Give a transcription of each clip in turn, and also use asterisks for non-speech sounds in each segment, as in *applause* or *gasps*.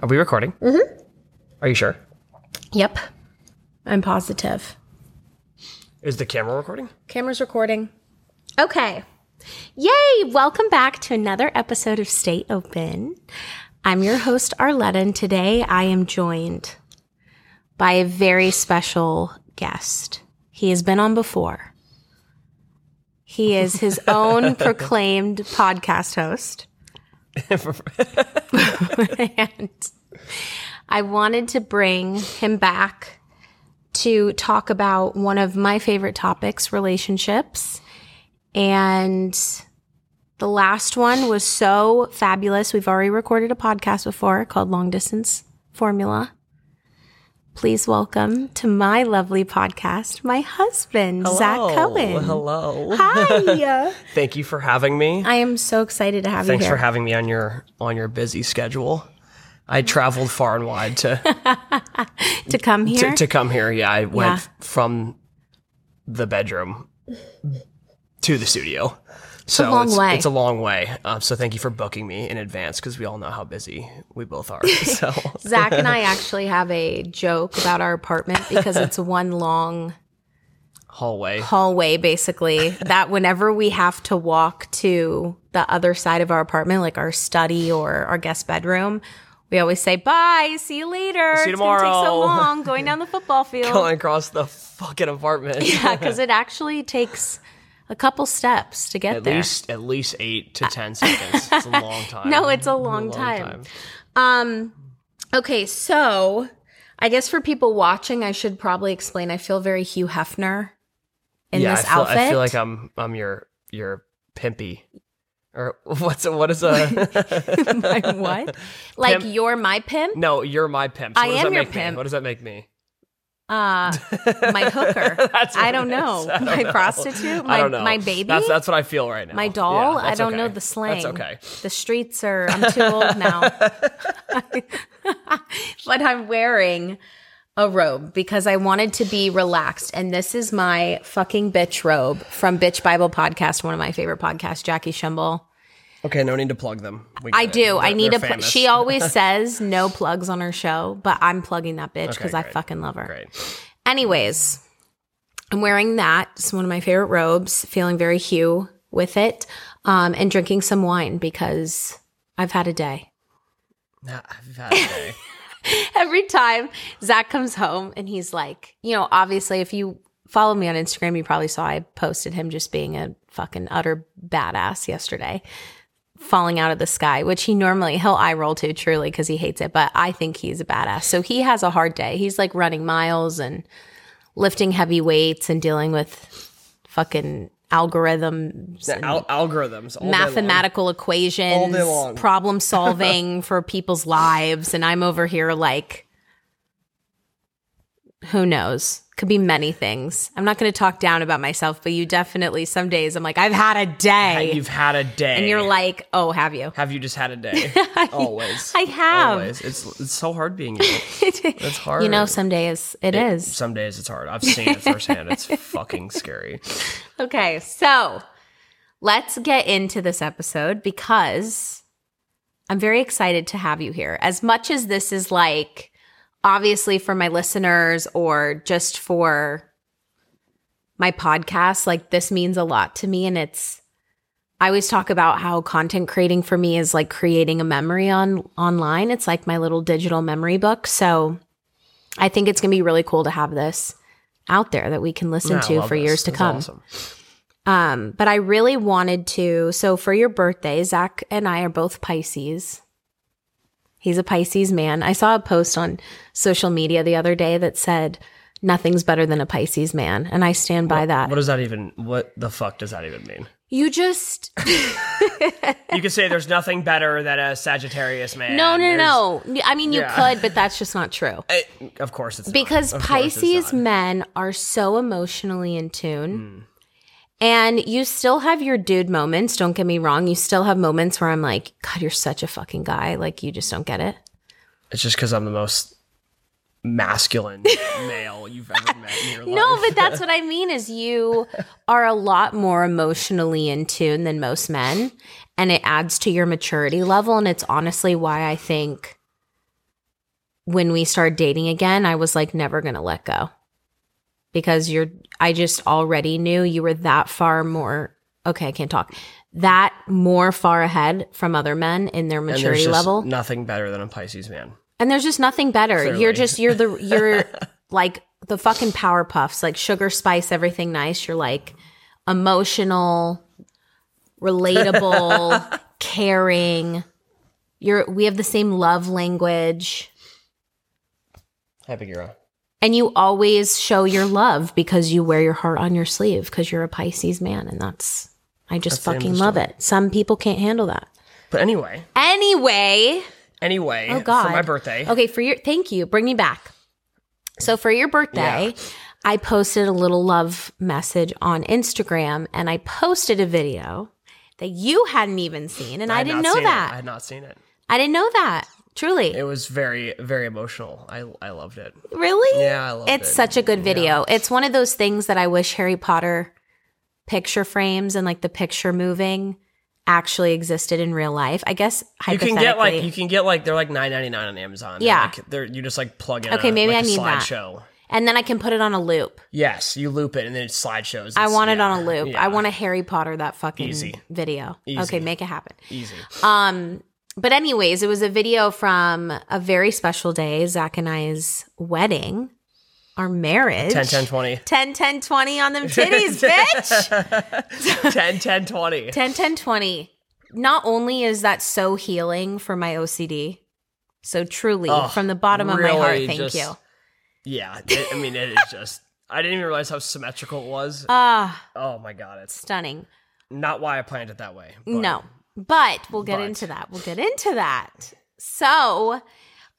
Are we recording? Mm-hmm. Are you sure? Yep. I'm positive. Is the camera recording? Camera's recording. Okay. Yay! Welcome back to another episode of Stay Open. I'm your host, Arletta, and today I am joined by a very special guest. He has been on before. He is his *laughs* own proclaimed podcast host. And *laughs* I wanted to bring him back to talk about one of my favorite topics relationships. And the last one was so fabulous. We've already recorded a podcast before called Long Distance Formula. Please welcome to my lovely podcast, my husband, Zach Cohen. Hello. Hi. *laughs* Thank you for having me. I am so excited to have Thanks you Thanks for having me on your on your busy schedule. I traveled far and wide to *laughs* to come here. to, to come here. Yeah, I went Yeah. from the bedroom to the studio. So long it's, way. It's a long way. Um, so thank you for booking me in advance because we all know how busy we both are. *laughs* So Zach and I *laughs* actually have a joke about our apartment because it's one long hallway. hallway, basically. *laughs* that whenever we have to walk to the other side of our apartment, like our study or our guest bedroom, we always say, Bye, see you later. See you it's gonna take so long going down the football field. Going across the fucking apartment. yeah, because it actually takes a couple steps to get At there. least at least eight to ten seconds. It's a long *laughs* time. No, it's a long time. Um, okay, so I guess for people watching, I should probably explain. I feel very Hugh Hefner in yeah, this I feel, outfit. I feel like I'm I'm your your pimpy. Or *laughs* what's a, what is a *laughs* My what? Like Pimp. you're my pimp? No, you're my pimp. So I am your make Me? pimp. What does that make me? Uh, my hooker. *laughs* I don't know. I don't my know. prostitute. My, I don't know. My baby. That's that's what I feel right now. my doll. Yeah, I don't know the slang. That's okay. The streets are. I'm too old now. *laughs* but I'm wearing a robe because I wanted to be relaxed, and this is my fucking bitch robe from Bitch Bible Podcast, one of my favorite podcasts. Jackie Schimmel. Okay, no need to plug them. We I do. I They're- need they're. Pl- she always *laughs* says no plugs on her show, but I'm plugging that bitch because I fucking love her. Great. Anyways, I'm wearing that. It's one of my favorite robes, feeling very Hugh with it, um, and drinking some wine because I've had a day. Nah, I've had a day. *laughs* Every time Zach comes home and he's like, you know, obviously, if you follow me on Instagram, you probably saw I posted him just being a fucking utter badass yesterday, falling out of the sky, which he normally, he'll eye roll to truly because he hates it, but I think he's a badass. So he has a hard day. He's like running miles and lifting heavy weights and dealing with fucking algorithms Al- algorithms. all day long. mathematical All equations, day long. problem *laughs* solving for people's lives. And I'm over here like, who knows? Could be many things. I'm not going to talk down about myself, but you definitely, some days I'm like, I've had a day. You've had a day. and you're like, oh, have you? have you just had a day? *laughs* Always. I have. Always. It's it's so hard being *laughs* you. It's hard. You know, some days it is. Some days it's hard. I've seen it firsthand. It's *laughs* fucking scary. Okay, so let's get into this episode because I'm very excited to have you here. As much as this is like, obviously, for my listeners or just for my podcast, like this means a lot to me. And it's, I always talk about how content creating for me is like creating a memory on online. It's like my little digital memory book. So I think it's going to be really cool to have this out there that we can listen to for this. years to It's come. awesome. Um, but I really wanted to. So for your birthday, Zach and I are both Pisces. He's a Pisces man. I saw a post on social media the other day that said, Nothing's better than a Pisces man. And I stand by that. What does that even? What the fuck does that even mean? you just, *laughs* *laughs* You could say there's nothing better than a Sagittarius man. no, no, There's- no. I mean, you Yeah. could, but that's just not true. Eh, of course it's not. because it's Pisces men are so emotionally in tune. Hmm. And you still have your dude moments. Don't get me wrong. You still have moments where I'm like, God, you're such a fucking guy. Like, you just don't get it. It's just because I'm the most masculine *laughs* male you've ever met in your life. No, but that's what I mean is you are a lot more emotionally in tune than most men. And it adds to your maturity level. And it's honestly why I think when we started dating again, I was like never going to let go. Because you're I just already knew you were that far more okay, I can't talk. That more far ahead from other men in their And there's maturity just level. nothing better than a Pisces man. And there's just nothing better. Clearly. You're just you're the you're *laughs* like the fucking power puffs, like sugar spice everything nice. You're like emotional, relatable, *laughs* caring. You're we have the same love language. Happy girl. And you always show your love because you wear your heart on your sleeve because you're a Pisces man and that's I just That's the end of fucking love it. Some people can't handle that. But anyway, Anyway, anyway, Oh God. for my birthday. Okay, for your thank you. Bring me back. So for your birthday, I posted a little love message on Instagram and I posted a video that you hadn't even seen and I, had didn't know seen it. that. I had not seen it. I didn't know that. Truly. It was very, very emotional. I, I loved it. really? Yeah, I loved It's it. such a good video. It's one of those things that I wish Harry Potter picture frames and like the picture moving actually existed in real life. I guess You can get like you can get like they're like nine ninety nine on Amazon. They're, Yeah. like, they're you just like plug in. Okay, a, maybe like I a need that. slideshow. and then I can put it on a loop. Yes, you loop it and then it slideshows. I It's- want it yeah, on a loop. yeah, I want a Harry Potter that fucking Easy. video. Easy. Okay, make it happen. easy. Um, but anyways, it was a video from a very special day, Zach and I's wedding, our marriage. 10 10 20. 10 10 20 on them titties, *laughs* bitch. *laughs* 10 10 20. 10 10 20. Not only is that so healing for my OCD, so truly Oh, from the bottom of my heart, thank just- you. Yeah, it, I mean it is just I didn't even realize how symmetrical it was. Ah, oh my god, it's stunning. not why I planned it that way. No, but we'll get But. into that. We'll get into that. So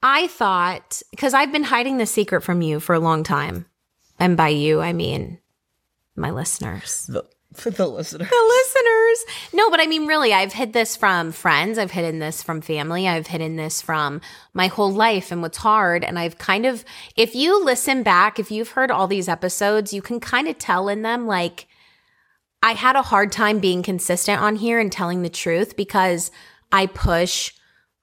I thought, because I've been hiding the secret from you for a long time. And by you, I mean my listeners. The, the listener. The listeners. No, but I mean, really, I've hid this from friends. I've hidden this from family. I've hidden this from my whole life and what's hard. And I've kind of, if you listen back, if you've heard all these episodes, you can kind of tell in them like, I had a hard time being consistent on here and telling the truth because I push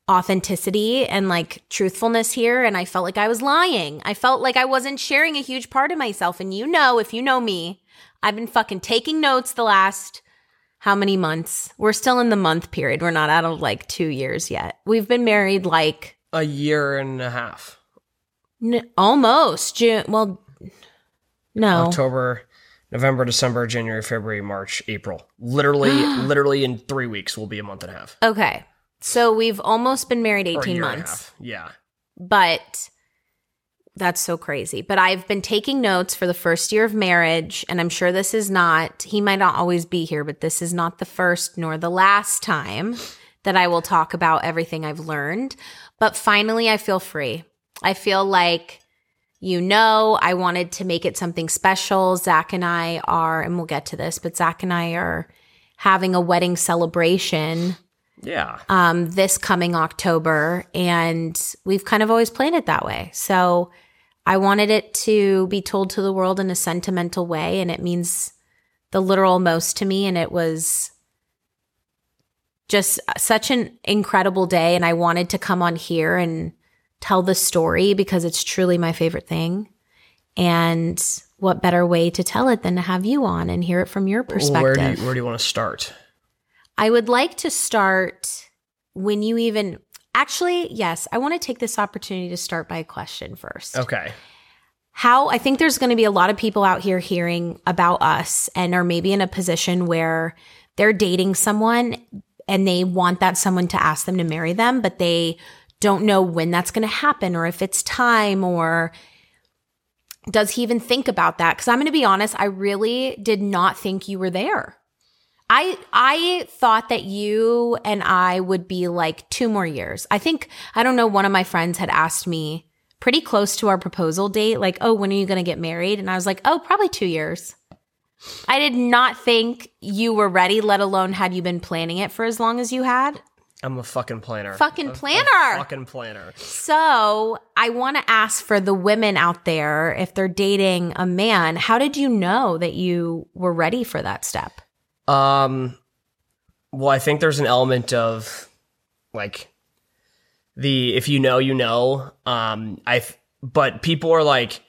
authenticity and like truthfulness here. And I felt like I was lying. I felt like I wasn't sharing a huge part of myself. And you know, if you know me, I've been fucking taking notes the last how many months? We're still in the month period. We're not out of like two years yet. We've been married like A year and a half. n- almost June. Well, no. October, November, December, January, February, March, April. Literally, *gasps* literally in three weeks will be a month and a half. Okay. So we've almost been married Or a 18 year and a months. Yeah. but that's so crazy. But I've been taking notes for the first year of marriage, and I'm sure this is not, he might not always be here, but this is not the first nor the last time that I will talk about everything I've learned. But finally, I feel free. I feel like, you know, I wanted to make it something special. Zach and I are, and we'll get to this, but Zach and I are having a wedding celebration Yeah. um, this coming October, and we've kind of always planned it that way. So I wanted it to be told to the world in a sentimental way, and it means the literal most to me. And it was just such an incredible day, and I wanted to come on here and tell the story because it's truly my favorite thing. And what better way to tell it than to have you on and hear it from your perspective? Where do you, where do you want to start? I would like to start when you even actually, yes, I want to take this opportunity to start by a question first. Okay. How I think there's going to be a lot of people out here hearing about us and are maybe in a position where they're dating someone and they want that someone to ask them to marry them, but they don't know when that's going to happen or if it's time or does he even think about that? Because I'm going to be honest, I really did not think you were there. I I thought that you and I would be like two more years. I think I don't know. One of my friends had asked me pretty close to our proposal date, like, "Oh, when are you going to get married?" And I was like, "Oh, probably two years." I did not think you were ready, let alone had you been planning it for as long as you had. I'm a fucking planner. Fucking A- a planner. fucking planner. So I want to ask for the women out there, if they're dating a man, how did you know that you were ready for that step? Um, well, I think there's an element of like the if you know you know. Um, I but people are like,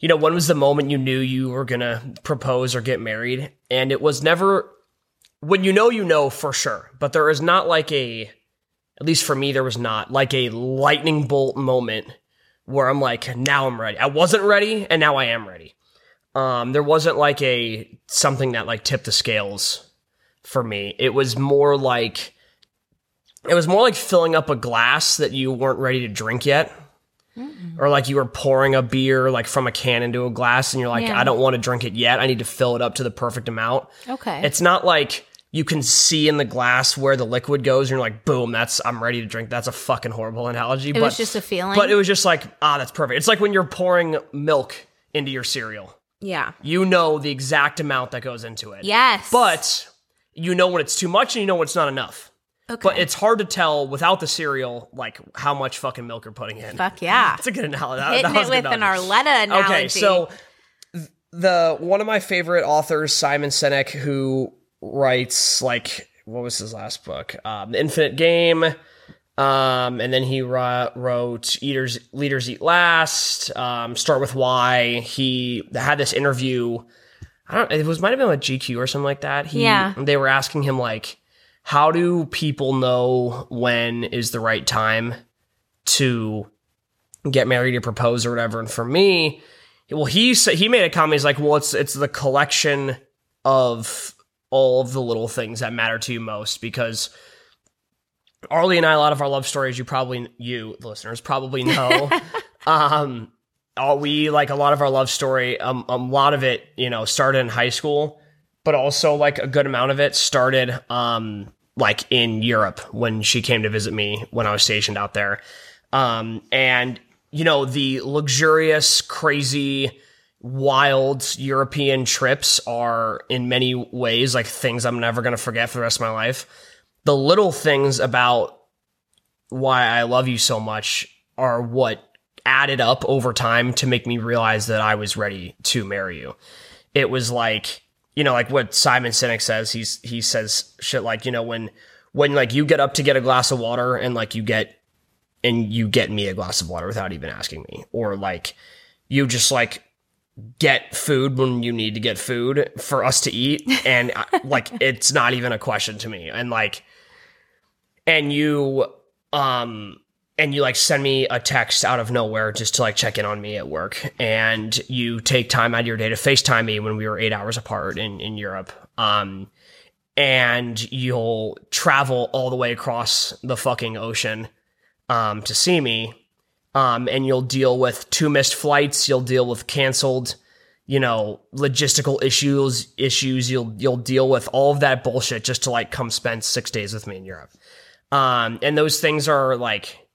you know, when was the moment you knew you were gonna propose or get married? And it was never when you know you know for sure, but there is not like a at least for me there was not like a lightning bolt moment where I'm like now I'm ready. I wasn't ready and now I am ready. Um there wasn't like a something that like tipped the scales for me. It was more like it was more like filling up a glass that you weren't ready to drink yet. Mm-hmm. Or like you were pouring a beer like from a can into a glass and you're like, Yeah. I don't want to drink it yet. I need to fill it up to the perfect amount. Okay. It's not like you can see in the glass where the liquid goes and you're like, boom, that's I'm ready to drink. That's a fucking horrible analogy. it but was just a feeling. but it was just like, ah, that's perfect. It's like when you're pouring milk into your cereal. yeah. You know the exact amount that goes into it. Yes. But you know when it's too much and you know when it's not enough. Okay. But it's hard to tell without the cereal, like how much fucking milk you're putting in. fuck yeah. *laughs* That's a good analogy. That- Hitting that it with an. Arletta analogy. Okay, so the one of my favorite authors, Simon Sinek, who writes like what was his last book? Um, the Infinite Game. Um, and then he ro- wrote Eaters, Leaders Eat Last, um, Start With Why. He had this interview. I don't, it was, might have been with GQ or something like that. He, Yeah. They were asking him, like, how do people know when is the right time to get married or propose or whatever? And for me, well, he said, he made a comment. He's like, well, it's, it's the collection of all of the little things that matter to you most because Arlie and I, a lot of our love stories, you probably, you the listeners probably know. *laughs* um, all we like a lot of our love story, um, a lot of it, you know, started in high school, but also like a good amount of it started, um, like in Europe when she came to visit me when I was stationed out there. Um, and you know, the luxurious, crazy, wild European trips are in many ways like things I'm never going to forget for the rest of my life. The little things about why I love you so much are what added up over time to make me realize that I was ready to marry you. It was like, you know, like what Simon Sinek says, he's he says shit like, you know, when when like you get up to get a glass of water and like you get and you get me a glass of water without even asking me or like you just like get food when you need to get food for us to eat *laughs* and uh, like it's not even a question to me and like and you um and you like send me a text out of nowhere just to like check in on me at work and you take time out of your day to FaceTime me when we were 8 hours apart in in Europe um and you'll travel all the way across the fucking ocean um to see me um, and you'll deal with two missed flights. You'll deal with canceled, you know, logistical issues. Issues. You'll you'll deal with all of that bullshit just to like come spend six days with me in Europe. Um, and those things are like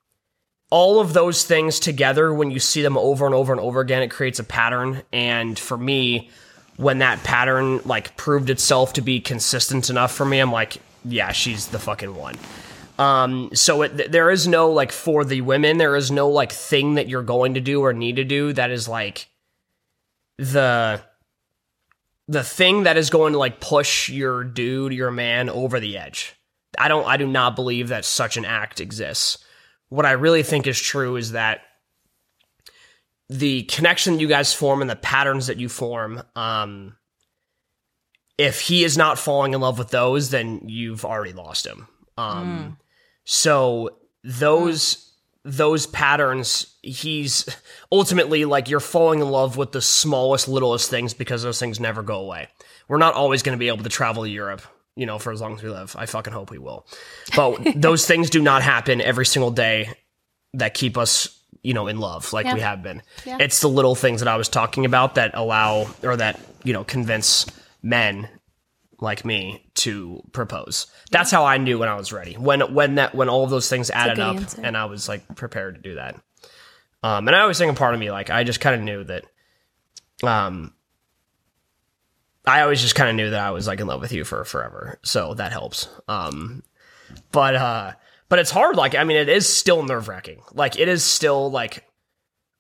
all of those things together. When you see them over and over and over again, it creates a pattern. And for me, when that pattern like proved itself to be consistent enough for me, I'm like, yeah, she's the fucking one. Um, so it, th- there is no like for the women, there is no like thing that you're going to do or need to do that is like the the thing that is going to like push your dude, your man over the edge. I don't I do not believe that such an act exists. What I really think is true is that the connection you guys form and the patterns that you form um if he is not falling in love with those then you've already lost him. Um so those those patterns he's ultimately like you're falling in love with the smallest littlest things because those things never go away. We're not always going to be able to travel to europe you know for as long as we live i fucking hope we will but *laughs* those things do not happen every single day that keep us you know in love like Yeah. we have been Yeah. it's the little things that i was talking about that allow or that you know convince men like me to propose. That's how I knew when I was ready. When when that when all of those things added up answer. and I was like prepared to do that. Um and I always think a part of me like I just kind of knew that um I always just kind of knew that I was like in love with you for forever. So that helps. Um but uh but it's hard like I mean it is still nerve-wracking. Like it is still like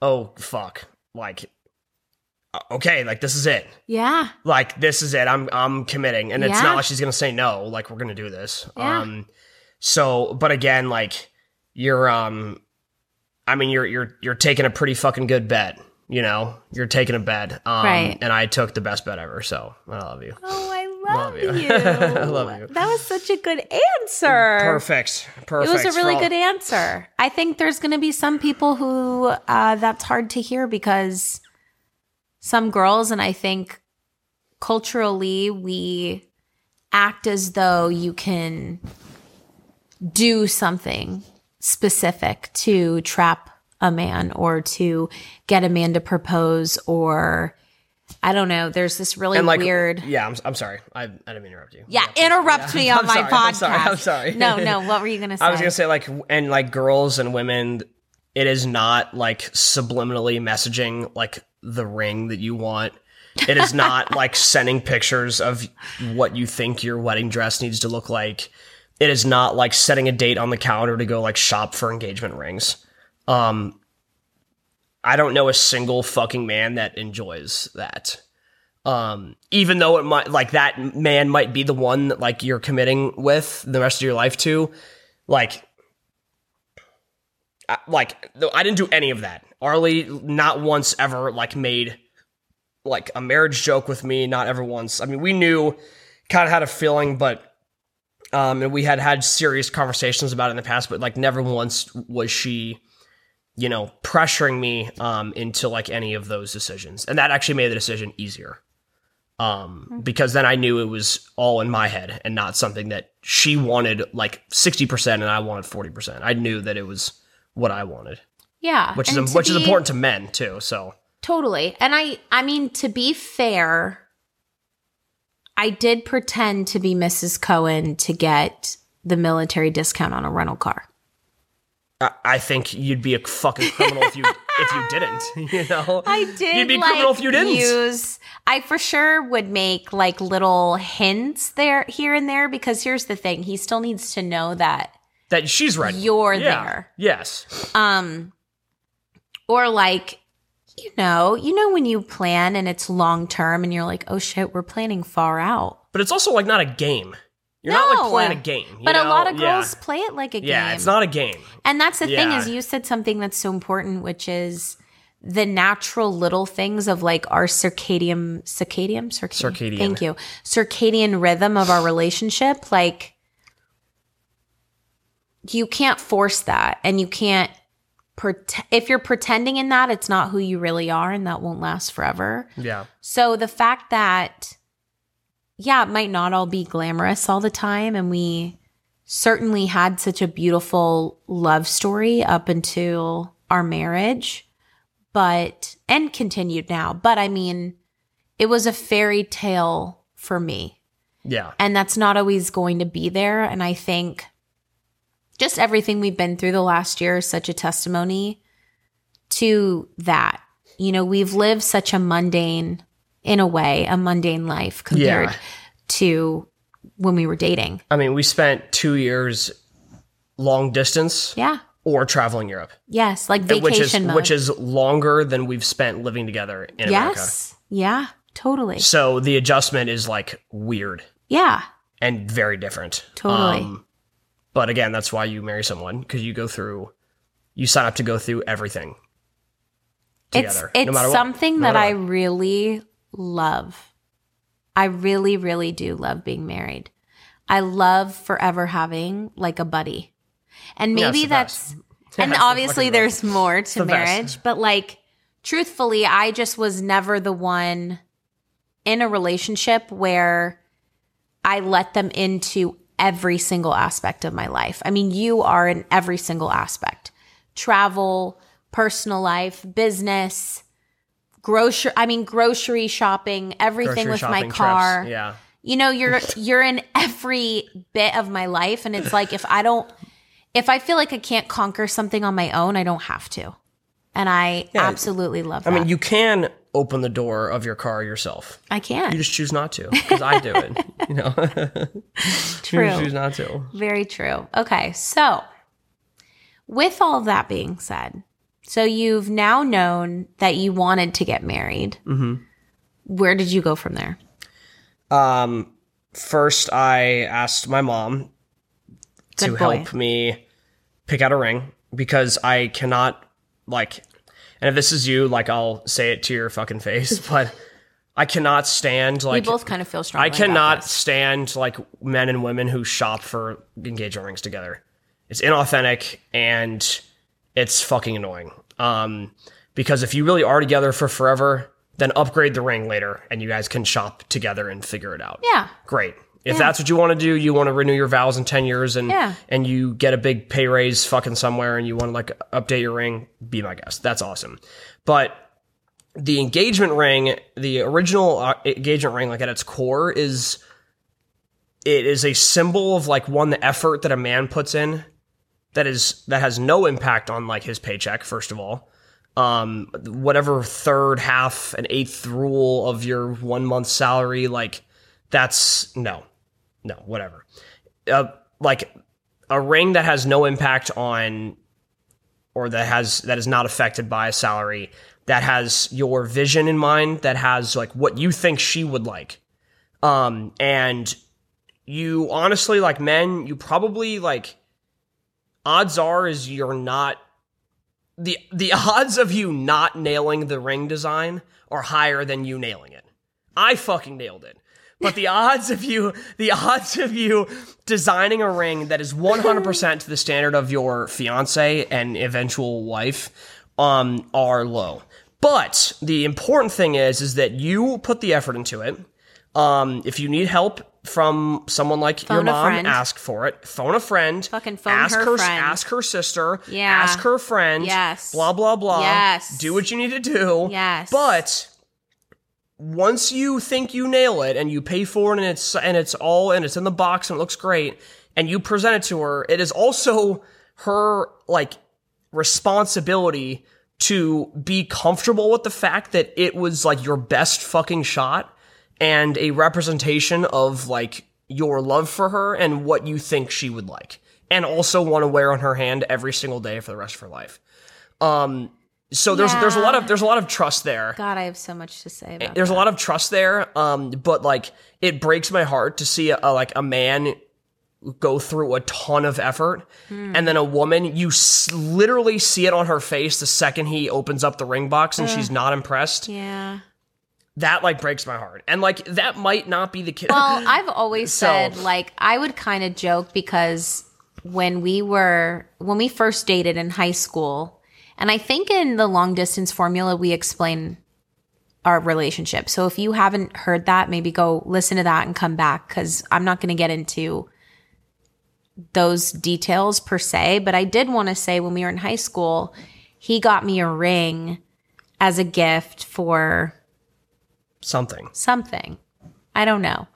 oh fuck. Like okay, like this is it Yeah. like this is it i'm i'm committing and it's Yeah. not like she's gonna say no like we're gonna do this Yeah. um so but again like you're um I mean you're you're you're taking a pretty fucking good bet. You know, you're taking a bet. Um Right. and I took the best bet ever, so I love you. Oh, I love, Love you. you. *laughs* I love you. That was such a good answer. Perfect. Perfect. It was a really all- good answer. I think there's going to be some people who uh, that's hard to hear because some girls, and I think culturally, we act as though you can do something specific to trap a man or to get a man to propose or I don't know. There's this really and like weird. Yeah, I'm, I'm sorry. I, I didn't interrupt you. Yeah, interrupt me on *laughs* I'm my sorry, podcast. I'm sorry. I'm sorry. No, no. *laughs* What were you gonna say? I was gonna say like, and like girls and women, it is not like subliminally messaging like the ring that you want. It is not *laughs* like sending pictures of what you think your wedding dress needs to look like. It is not like setting a date on the calendar to go like shop for engagement rings. Um, I don't know a single fucking man that enjoys that. Um, even though it might like that man might be the one that like you're committing with the rest of your life to, like I- like I didn't do any of that. Arlie not once ever like made like a marriage joke with me. Not ever once. I mean, we knew kind of had a feeling, but um, and we had had serious conversations about it in the past, but like never once was she, you know, pressuring me um into like any of those decisions, and that actually made the decision easier. Um, because then I knew it was all in my head and not something that she wanted like 60% and I wanted 40%. I knew that it was what I wanted, yeah, which is which is important to men too. So, Totally. And I I mean to be fair, I did pretend to be Mrs. Cohen to get the military discount on a rental car. I, think you'd be a fucking criminal if you if you didn't, *laughs* you know? I did You'd be like, criminal if you didn't. use I for sure would make like little hints there here and there because here's the thing, he still needs to know that that she's ready. You're Yeah. there. Yes. um or like you know you know when you plan and it's long term and you're like oh shit we're planning far out But it's also like not a game. You're not No. like playing a game. you but a lot of Yeah. girls play it like a game Yeah, it's not a game. and that's the thing is you said something that's so important which is the natural little things of like our circadian circadian circadian, Circadian. thank you circadian rhythm of our relationship like you can't force that and you can't pret- if you're pretending in that it's not who you really are and that won't last forever Yeah. so the fact that, yeah, it might not all be glamorous all the time. And we certainly had such a beautiful love story up until our marriage, but, and continued now. But I mean, it was a fairy tale for me. Yeah. And that's not always going to be there. And I think just everything we've been through the last year is such a testimony to that. You know, we've lived such a mundane, in a way, a mundane life compared Yeah. to when we were dating. I mean, we spent two years long distance Yeah. or traveling Europe, Yes. Like vacation which is mode. which is longer than we've spent living together in America. yes. Yeah. Totally. So the adjustment is like weird Yeah. and very different. Um, Totally. but again, that's why you marry someone because you go through, you sign up to go through everything together. It's it's no something No that I really love. I really, really do love being married. I love forever having like a buddy. And maybe that's best. and obviously there's more to the best. marriage, but like truthfully, I just was never the one in a relationship where I let them into every single aspect of my life. I mean, you are in every single aspect. Travel, personal life, business, grocery I mean grocery shopping, everything Grocery with my car. trips, Yeah. You know, you're *laughs* you're in every bit of my life and it's like if I don't if I feel like I can't conquer something on my own, I don't have to. And I Yeah. absolutely love I mean, you can open the door of your car yourself. I can't. You just choose not to because I do it. *laughs* You know, *laughs* you True. just choose not to. Very true. Okay, so with all of that being said, so you've now known that you wanted to get married. hmm Where did you go from there? Um, first, I asked my mom to boy. help me pick out a ring because I cannot like and if this is you, like I'll say it to your fucking face, *laughs* but I cannot stand like we both kind of feel strong. I cannot stand like men and women who shop for engagement rings together. It's inauthentic and it's fucking annoying. Um, because if you really are together for forever, then upgrade the ring later and you guys can shop together and figure it out. Yeah. Great. If that's what you want to do, you want to renew your vows in 10 years and Yeah. and you get a big pay raise fucking somewhere and you want to like update your ring, be my guest. That's awesome. But the engagement ring, the original uh, engagement ring, like at its core, is it is a symbol of like one the effort that a man puts in that is that has no impact on like his paycheck. First of all, um, whatever third, half, and eighth rule of your one month salary, like that's no, no, whatever. Uh, like a ring that has no impact on or that has that is not affected by a salary that has your vision in mind that has like what you think she would like um and you honestly like men you probably like odds are is you're not the the *laughs* odds of you not nailing the ring design are higher than you nailing it. I fucking nailed it. But the *laughs* odds of you the odds of you designing a ring that is 100% to the standard of your fiance and eventual wife um are low. But the important thing is is that you put the effort into it. Um if you need help from someone like Phone your mom friend. ask for it phone a friend Fucking phone ask her friend. ask her sister Yeah. ask her friend Yes. blah blah blah Yes. do what you need to do Yes. but once you think you nail it and you pay for it and it's and it's all and it's in the box and it looks great and you present it to her it is also her like responsibility to be comfortable with the fact that it was like your best fucking shot and a representation of like your love for her and what you think she would like and also want to wear on her hand every single day for the rest of her life um so there's there's a lot of there's a lot of trust there God, I have so much to say about there's that. a lot of trust there um but like it breaks my heart to see a, a, like a man go through a ton of effort Hmm. and then a woman you s- literally see it on her face the second he opens up the ring box and she's not impressed Yeah. That like breaks my heart. And like that might not be the kid Well, *laughs* I've always So- said like I would kind of joke because when we were when we first dated in high school, and I think in the long distance formula we explain our relationship. So if you haven't heard that, maybe go listen to that and come back cuz I'm not going to get into those details per se, but I did want to say when we were in high school, he got me a ring as a gift for something something. I don't know.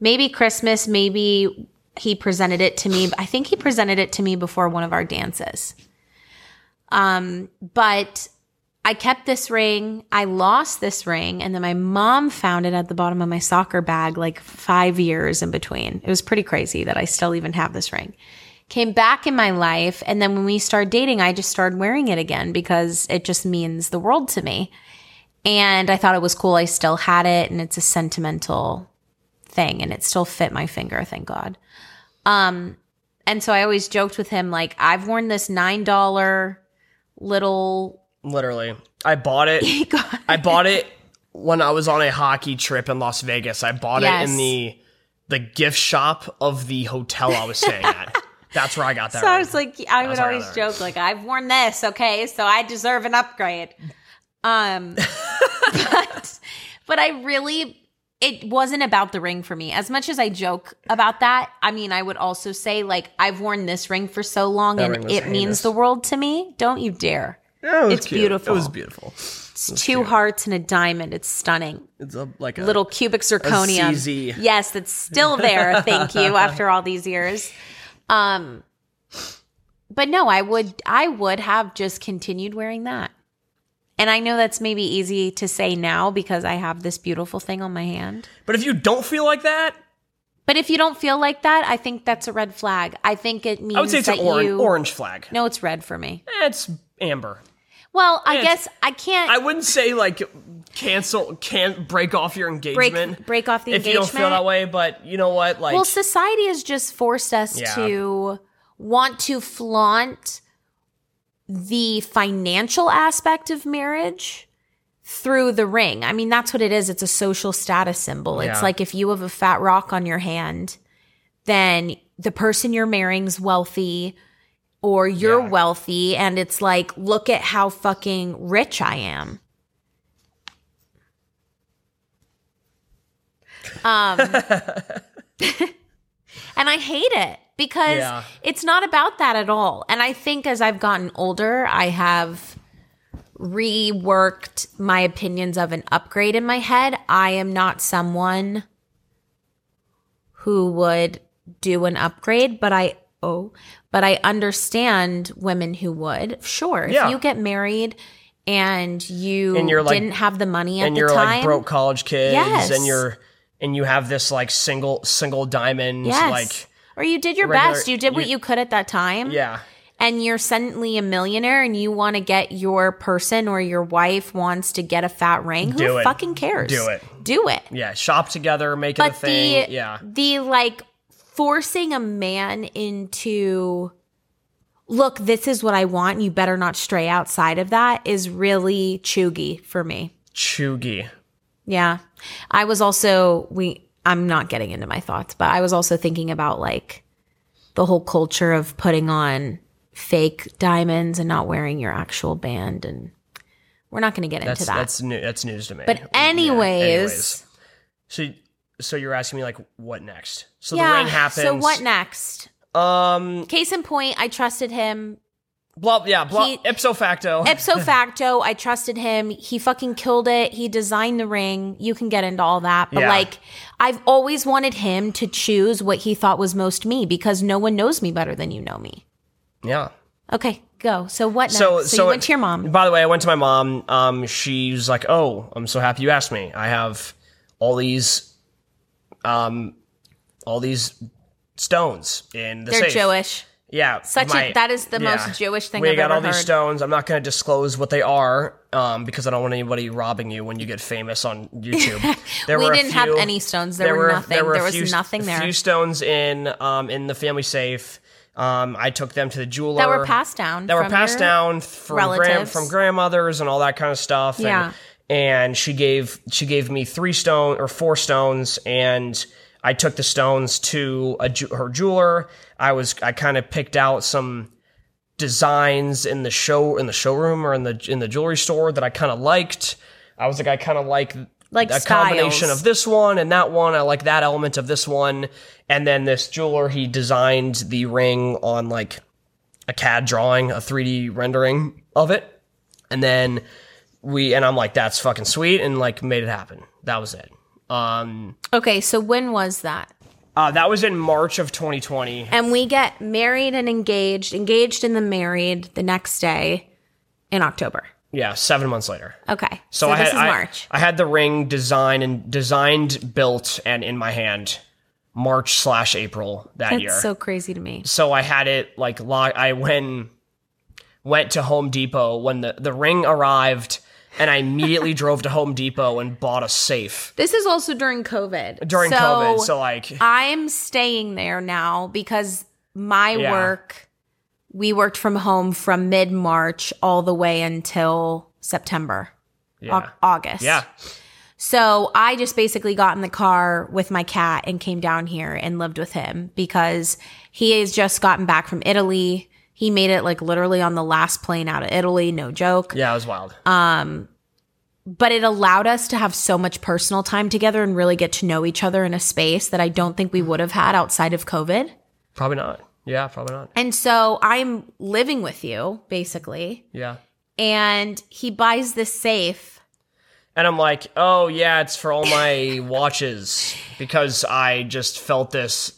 Maybe Christmas, maybe he presented it to me. I think he presented it to me before one of our dances. Um, but I kept this ring. I lost this ring, and then my mom found it at the bottom of my soccer bag like five years in between. It was pretty crazy that I still even have this ring. Came back in my life, and then when we started dating, I just started wearing it again because it just means the world to me. And I thought it was cool. I still had it, and it's a sentimental thing, and it still fit my finger, thank God. Um, and so I always joked with him, like, I've worn this $9 little. literally i bought it *laughs* I bought it when I was on a hockey trip in Las Vegas. I bought it in the the gift shop of the hotel I was staying at. *laughs* That's where I got that. So I was like, I would always joke, like, I've worn this, okay, so I deserve an upgrade. Um, *laughs* but, but I really, it wasn't about the ring for me. As much as I joke about that, I mean, I would also say, like, I've worn this ring for so long That and it heinous. means the world to me. Don't you dare. Yeah, it it's cute. beautiful. It was beautiful. It's two hearts and a diamond. It's stunning. It's a, like a Little cubic zirconium. CZ. Yes, that's still there. Thank you. *laughs* After all these years. Um, but no, I would I would have just continued wearing that. And I know that's maybe easy to say now because I have this beautiful thing on my hand. But if you don't feel like that, But if you don't feel like that, I think that's a red flag. I think it means I would say it's an orange, you orange flag. No, it's red for me. Eh, It's amber. Well, I guess I can't I wouldn't say like cancel, can't break off your engagement. break break off the engagement. if you don't feel that way, but you know what? Like, Well, society has just forced us Yeah. to want to flaunt the financial aspect of marriage through the ring. I mean, that's what it is. It's a social status symbol. It's like if you have a fat rock on your hand, then the person you're marrying's wealthy or you're Yeah. wealthy and it's like look at how fucking rich I am. *laughs* Um *laughs* and I hate it because Yeah. it's not about that at all. And I think as I've gotten older, I have reworked my opinions of an upgrade in my head. I am not someone who would do an upgrade, but I oh, but I understand women who would. Sure, Yeah. if you get married and you And you're, like- didn't have the money at and the you're time, like broke college kids Yes. and you're and you have this like single single diamond yes, like or you did your regular- best, you did what you- you could at that time, yeah and you're suddenly a millionaire and you want to get your person or your wife wants to get a fat ring, who it. fucking cares? Do it. Do it. yeah shop together make it a But thing the yeah the like forcing a man into look, this is what I want, you better not stray outside of that is really chuggy for me. chuggy Yeah. I was also we I'm not getting into my thoughts, but I was also thinking about like the whole culture of putting on fake diamonds and not wearing your actual band and we're not going to get that's into that. that's new that's news to me but Yeah, anyways, so so you're asking me like what next so yeah. the ring happens So what next? um Case in point, I trusted him. Blah yeah blah He- ipso facto *laughs* Ipso facto, I trusted him. He fucking killed it. He designed the ring. You can get into all that. But Yeah. like, I've always wanted him to choose what he thought was most me because no one knows me better than you know me. yeah Okay, go. So what next? so So, so you went to your mom. By the way, I went to my mom. Um, she's like, "Oh, I'm so happy you asked me. I have all these, um, all these stones in the They're safe. Jewish. Yeah, Such a- that is the most Jewish thing We I've got all these stones. I'm not going to disclose what they are, um, because I don't want anybody robbing you when you get famous on YouTube. *laughs* There We were didn't have any stones. There, were, nothing. a there was few- nothing a there few stones in um in the family safe. Um, I took them to the jeweler that were passed down. that were from passed down from grand, relatives. from grandmothers and all that kind of stuff. And, Yeah. and she gave she gave me three stone or four stones, and I took the stones to a ju- her jeweler. I was I kind of picked out some designs in the show in the showroom or in the in the jewelry store that I kind of liked. I was like I kind of like Like a combination of this one and that one. I like that element of this one. And then this jeweler, he designed the ring on like a CAD drawing, a 3D rendering of it. And then we, and I'm like, that's fucking sweet. And like made it happen. That was it. Um, Okay, so when was that? uh, that was in March of 2020. And we get married and engaged, engaged and then married the next day in October. Yeah, seven months later. Okay. So, So, I this had is I- March. I, had the ring designed and designed, built, and in my hand March slash April that That's year. so crazy to me. so I had it like lock. I went went to Home Depot when the the ring arrived, and I immediately drove to Home Depot and bought a safe This is also during COVID. during So COVID. So like, I'm staying there now because my Yeah. work, we worked from home from mid March all the way until September, yeah, August. yeah, So I just basically got in the car with my cat and came down here and lived with him because he has just gotten back from Italy. He made it like literally on the last plane out of Italy, no joke. yeah. It was wild. Um, but it allowed us to have so much personal time together and really get to know each other in a space that I don't think we would have had outside of COVID. probably not. Yeah, probably not. And so I'm living with you basically. Yeah. And he buys this safe. And I'm like, oh yeah, it's for all my *laughs* watches because I just felt this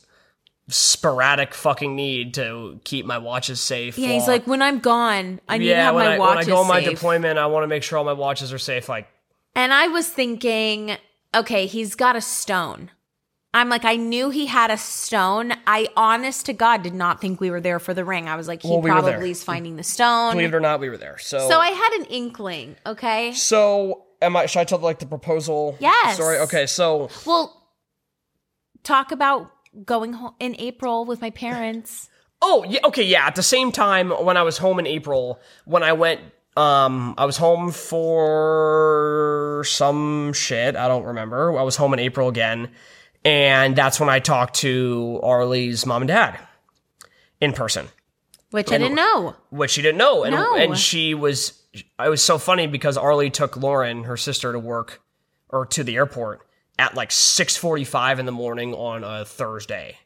sporadic fucking need to keep my watches safe. Yeah, he's like, when I'm gone, I need to have my I, when I go on my safe. deployment, I want to make sure all my watches are safe. Like, And I was thinking, okay, he's got a stone. I'm like, I knew he had a stone. I, honest to God, did not think we were there for the ring. I was like, he Well, we probably is finding the stone. believe it or not, we were there. So, so I had an inkling, okay? so am I? Should I tell like the proposal Yes. story? Okay, so Well, talk about going home in April with my parents. *laughs* Oh, yeah, okay, yeah. At the same time, when I was home in April, when I went, um, I was home for some shit. I don't remember. I was home in April again, and that's when I talked to Arlie's mom and dad in person, Which I didn't know. which she didn't know, and No. and she was. It was so funny because Arlie took Lauren, her sister, to work or to the airport at like six forty-five in the morning on a Thursday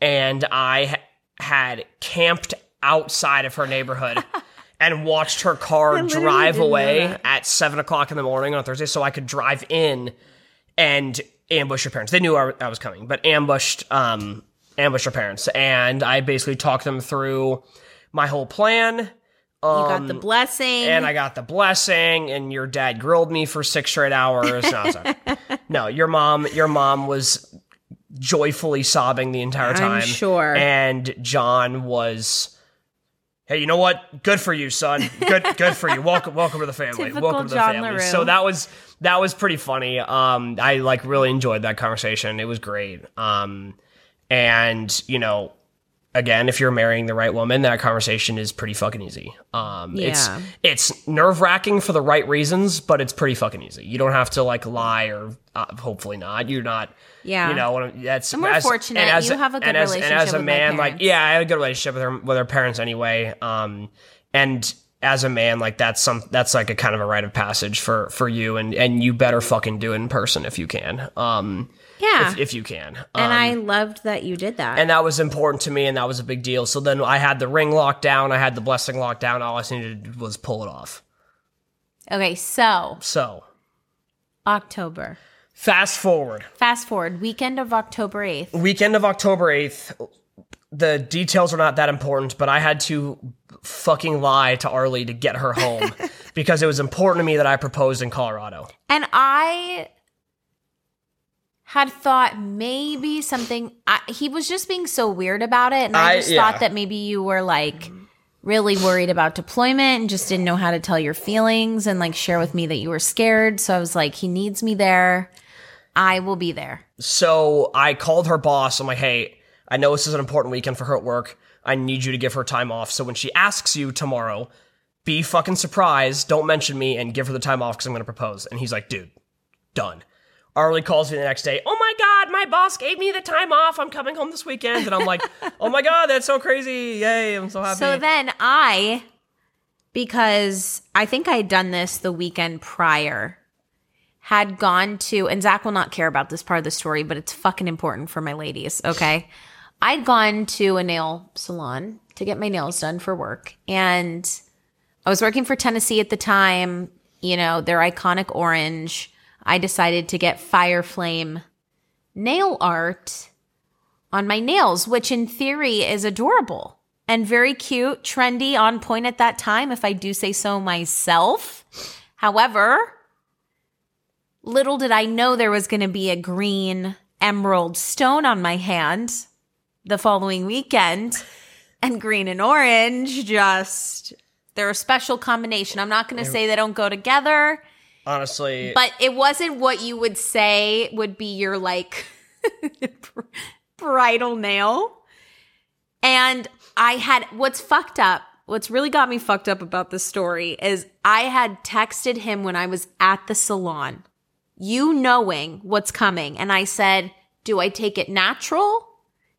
and I ha- had camped outside of her neighborhood *laughs* and watched her car drive away at seven o'clock in the morning on Thursday, so I could drive in and ambush her parents. They knew I, I was coming, but ambushed um ambushed her parents, and I basically talked them through my whole plan. You got the blessing. And I got the blessing, and your dad grilled me for six straight hours. No, *laughs* no, your mom, your mom was joyfully sobbing the entire I'm time. sure. And John was, hey, you know what? Good for you, son. Good, good for you. Welcome, welcome to the family. Typical welcome to the John family. LaRue. So that was that was pretty funny. Um, I like really enjoyed that conversation. It was great. Um, and you know, again, if you're marrying the right woman, that conversation is pretty fucking easy. Um, it's Yeah. it's nerve wracking for the right reasons, but it's pretty fucking easy. You don't have to like lie or uh, hopefully not. You're not. Yeah. You know, that's. And we're as- fortunate. and as- You have a good and as, relationship And as a with man, like yeah, I had a good relationship with her with her parents anyway. Um, and as a man, like that's some that's like a kind of a rite of passage for for you, and and you better fucking do it in person if you can. Um, yeah. if, if you can. and Um, I loved that you did that. and that was important to me, and that was a big deal. So then I had the ring locked down, I had the blessing locked down. All I needed was pull it off. okay, so So October. fast forward, Fast forward, weekend of October 8th. weekend of October eighth. The details are not that important, but I had to fucking lie to Arlie to get her home *laughs* because it was important to me that I proposed in Colorado. And I had thought maybe something, I, he was just being so weird about it. And I, I- just yeah. thought that maybe you were like really worried about deployment and just didn't know how to tell your feelings and like share with me that you were scared. So I was like, he needs me there. I will be there. So I called her boss. I'm like, hey, I know this is an important weekend for her at work. I need you to give her time off. So when she asks you tomorrow, be fucking surprised. Don't mention me and give her the time off because I'm going to propose. And he's like, dude, done. Arlie calls me the next day. Oh my God, my boss gave me the time off. I'm coming home this weekend. And I'm like, *laughs* oh my God, that's so crazy. Yay, I'm so happy. So then I, because I think I had done this the weekend prior, had gone to, and Zach will not care about this part of the story, but it's fucking important for my ladies, okay? I'd gone to a nail salon to get my nails done for work. And I was working for Tennessee at the time, you know, their iconic orange. I decided to get Fire Flame nail art on my nails, which in theory is adorable and very cute, trendy, on point at that time, if I do say so myself. However, little did I know there was going to be a green emerald stone on my hand the following weekend. And green and orange just, they're a special combination. I'm not going to say they don't go together, Honestly, but it wasn't what you would say would be your like *laughs* bridal nail. And I had what's fucked up, what's really got me fucked up about this story is I had texted him when I was at the salon, you knowing what's coming. And I said, Do I take it natural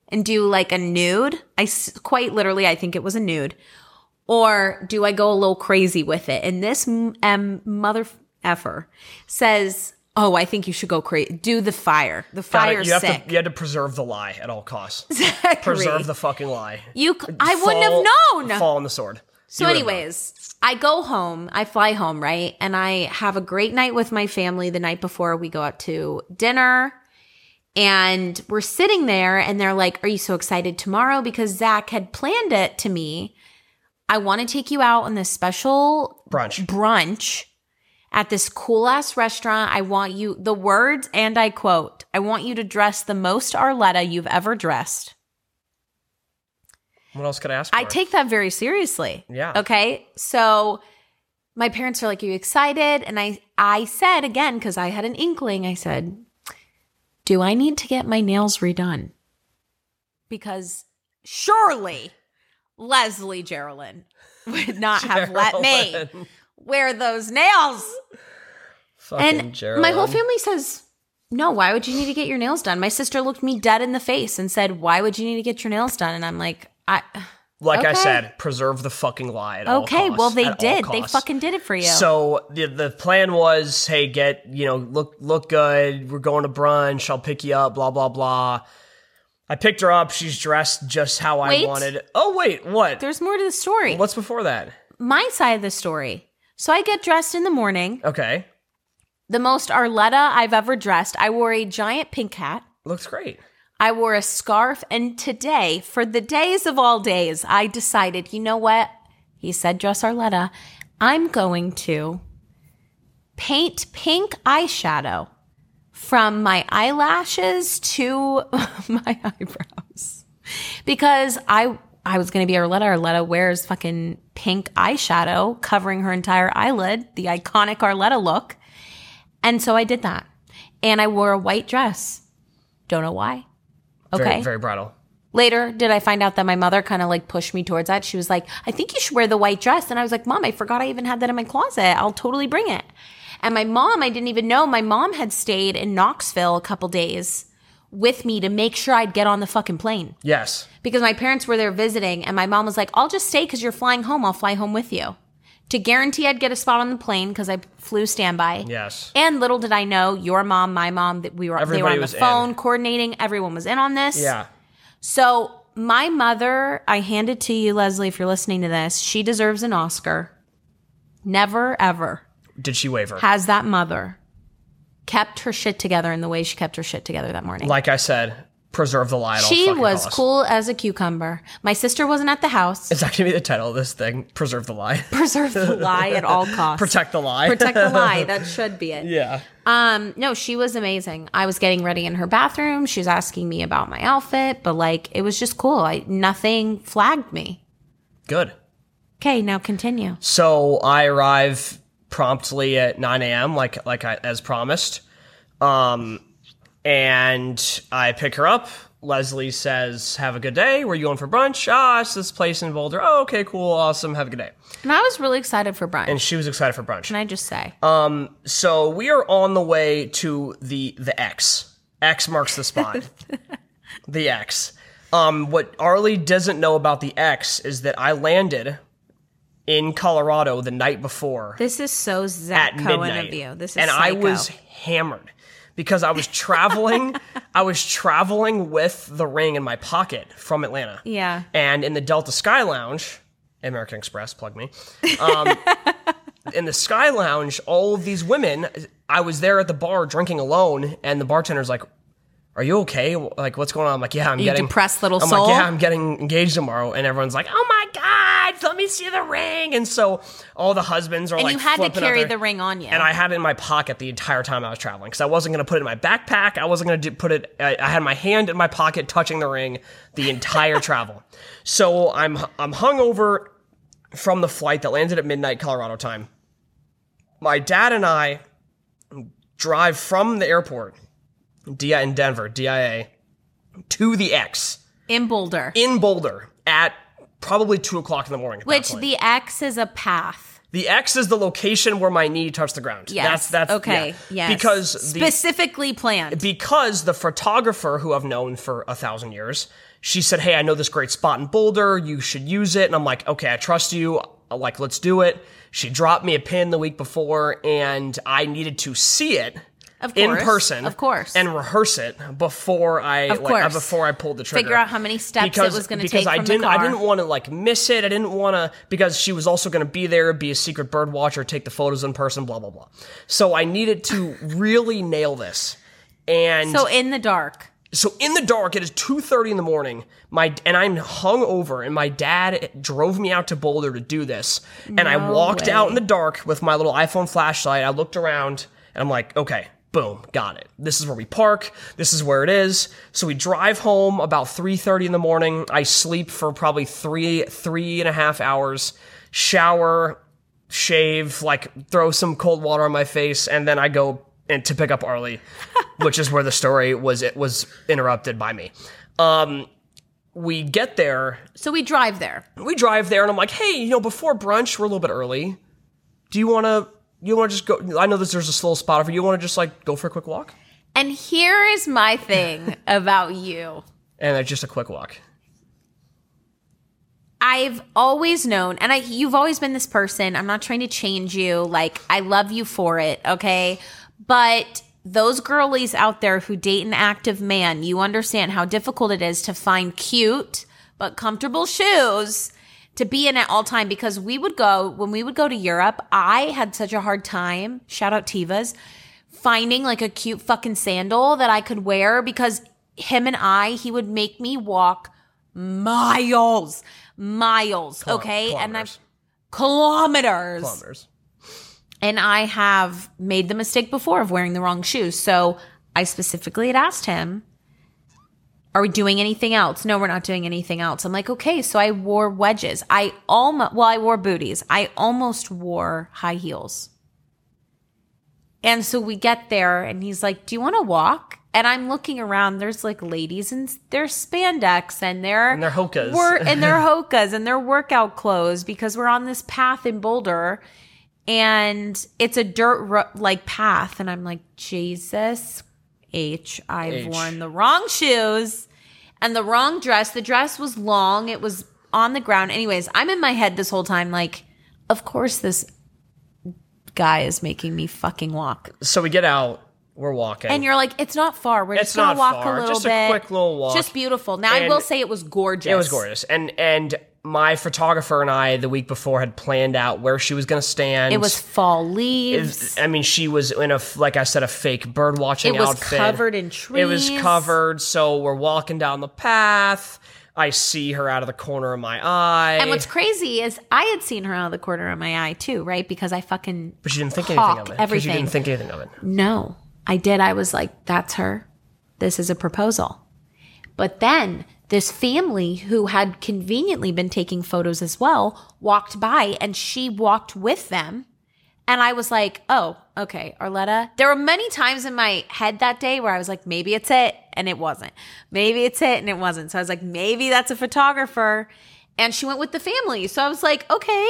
and do like a nude? I quite literally, I think it was a nude. Or do I go a little crazy with it? And this um, mother effer says, Oh, I think you should go create Do the fire. The fire's you have to you had to preserve the lie at all costs. *laughs* Zachary. Preserve the fucking lie. You, c- I wouldn't have known. Fall on the sword. So, anyways, I go home. I fly home, right? And I have a great night with my family the night before we go out to dinner. And we're sitting there, and they're like, Are you so excited tomorrow? Because Zach had planned it to me. I want to take you out on this special brunch. brunch at this cool ass restaurant. I want you, the words, and I quote, I want you to dress the most Arletta you've ever dressed. What else could I ask for? I take that very seriously. Yeah. Okay. So my parents are like, Are you excited? And I I said again, because I had an inkling, I said, Do I need to get my nails redone? Because surely Leslie Geraldine would not have let me Geraldine. Wear those nails. Fucking And my whole family says, No, why would you need to get your nails done? My sister looked me dead in the face and said, Why would you need to get your nails done? And I'm like, I *sighs* Like I said, preserve the fucking lie. Okay, costs, well they did. They fucking did it for you. So the the plan was, hey, get you know, look look good. We're going to brunch. I'll pick you up. Blah blah blah. I picked her up. She's dressed just how I wanted. Oh wait, what? There's more to the story. What's before that? My side of the story. So I get dressed in the morning. Okay, The most Arletta I've ever dressed. I wore a giant pink hat. looks great. I wore a scarf. And today, for the days of all days, I decided, you know what? He said, dress Arletta. I'm going to paint pink eyeshadow from my eyelashes to *laughs* my eyebrows because I. I was going to be Arletta. Arletta wears fucking pink eyeshadow covering her entire eyelid, the iconic Arletta look. And so I did that. And I wore a white dress. Don't know why. Okay. Very, very bridal. Later, did I find out that my mother kind of like pushed me towards that? She was like, I think you should wear the white dress. And I was like, Mom, I forgot I even had that in my closet. I'll totally bring it. And my mom, I didn't even know, my mom had stayed in Knoxville a couple days with me to make sure I'd get on the fucking plane Yes. because my parents were there visiting. And my mom was like, I'll just stay because you're flying home. I'll fly home with you to guarantee I'd get a spot on the plane because I flew standby. Yes. And little did I know, your mom, my mom, that we were they were Everybody on the was in. phone coordinating. Everyone was in on this. Yeah. So my mother, I hand it to you, Leslie, if you're listening to this. She deserves an Oscar. Never ever Did she waver? has that mother kept her shit together in the way she kept her shit together that morning. like I said, preserve the lie. At she was cool as a cucumber. My sister wasn't at the house. Is that gonna be the title of this thing? Preserve the lie. *laughs* Preserve the lie at all *laughs* costs. Protect the lie. Protect the lie. *laughs* That should be it. yeah. Um, no, she was amazing. I was getting ready in her bathroom. She was asking me about my outfit, but like it was just cool. I nothing flagged me. Good. Okay, now continue. So I arrive promptly at 9 a.m. like like I, as promised, um, and I pick her up. Leslie says, "Have a good day. Where you going for brunch? Ah, it's this place in Boulder. Oh, okay, cool, awesome. Have a good day." And I was really excited for brunch. And she was excited for brunch. Can I just say? Um, so we are on the way to the the X. X marks the spot. *laughs* the X. Um, what Arlie doesn't know about the X is that I landed in Colorado the night before this is so Zach Cohen midnight, of you. This is and I was hammered because I was traveling. *laughs* I was traveling with the ring in my pocket from Atlanta. Yeah. And in the Delta Sky Lounge, American Express, plug me. Um, *laughs* in the Sky Lounge, all of these women, I was there at the bar drinking alone, and the bartender's like, Are you okay? Like, what's going on? I'm like, Yeah, I'm You getting. depressed little I'm soul. like, Yeah, I'm getting engaged tomorrow. And everyone's like, Oh my God, let me see the ring. And so all the husbands are and like, you had to carry the ring on you. and I had it in my pocket the entire time I was traveling because I wasn't going to put it in my backpack. I wasn't going to put it. I, I had my hand in my pocket touching the ring the entire *laughs* travel. So I'm I'm hungover from the flight that landed at midnight Colorado time. My dad and I drive from the airport, DIA in Denver, DIA, to the X in Boulder, in Boulder at probably two o'clock in the morning. which the X is a path. The X is the location where my knee touched the ground. Yes. That's that's okay. yeah. Yes. Because the specifically planned. because the photographer who I've known for a thousand years, she said, "Hey, I know this great spot in Boulder. You should use it." And I'm like, "Okay, I trust you. I'm like, let's do it." She dropped me a pin the week before, and I needed to see it of in person, of course, and rehearse it before I Of like, uh, course. before I pulled the trigger. figure out how many steps because, it was going to take. because I didn't. I didn't want to like miss it. I didn't want to because she was also going to be there, be a secret bird watcher, take the photos in person, blah blah blah. So I needed to *laughs* really nail this. And so in the dark. so in the dark, it is two thirty in the morning. My and I'm hung over, and my dad drove me out to Boulder to do this. And I walked way. out in the dark with my little iPhone flashlight. I looked around, and I'm like, okay, boom, got it. This is where we park. This is where it is. So we drive home about three thirty in the morning. I sleep for probably three three and a half hours. Shower, shave, like throw some cold water on my face, and then I go and to pick up Arlie, *laughs* which is where the story was it was interrupted by me. Um, we get there, So we drive there. we drive there, and I'm like, hey, you know, before brunch, we're a little bit early. Do you want to? You want to just go? I know that there's a little spot over. You want to just like go for a quick walk? And here is my thing about you. And it's just a quick walk. I've always known, and I you've always been this person. I'm not trying to change you. Like I love you for it, okay? But those girlies out there who date an active man, you understand how difficult it is to find cute but comfortable shoes to be in at all time because we would go when we would go to Europe, I had such a hard time, shout out Tevas, finding like a cute fucking sandal that I could wear because him and I, he would make me walk miles, miles, okay? And I'm Kilometers. kilometers. Kilometers. And I have made the mistake before of wearing the wrong shoes. So I specifically had asked him, Are we doing anything else? No, we're not doing anything else. I'm like, Okay. So I wore wedges. I almost, well, I wore booties. I almost wore high heels. And so we get there and he's like, Do you want to walk? And I'm looking around. There's like ladies and there's spandex and they're And they're hokas. We're and they're *laughs* hokas and they're workout clothes because we're on this path in Boulder and it's a dirt ro- like path and i'm like jesus h i've H. worn the wrong shoes and the wrong dress the dress was long it was on the ground anyways i'm in my head this whole time like of course this guy is making me fucking walk So we get out. We're walking. and you're like it's not far we're It's just gonna walk far, a little just a quick little walk. just beautiful now i will say it was gorgeous It was gorgeous. And and my photographer and I the week before had planned out where she was going to stand. it was fall leaves I mean, she was in a like I said, a fake bird watching it was outfit. covered in trees It was covered. So we're walking down the path. I see her out of the corner of my eye. And what's crazy is I had seen her out of the corner of my eye too, right? Because I fucking but she didn't think anything of it. everything. She didn't think anything of it. no, I did. I was like, that's her. This is a proposal. But then this family who had conveniently been taking photos as well walked by and she walked with them. And I was like, oh, okay, Arletta. There were many times in my head that day where I was like, maybe it's it. And it wasn't. Maybe it's it. And it wasn't. So I was like, maybe that's a photographer. And she went with the family. So I was like, okay,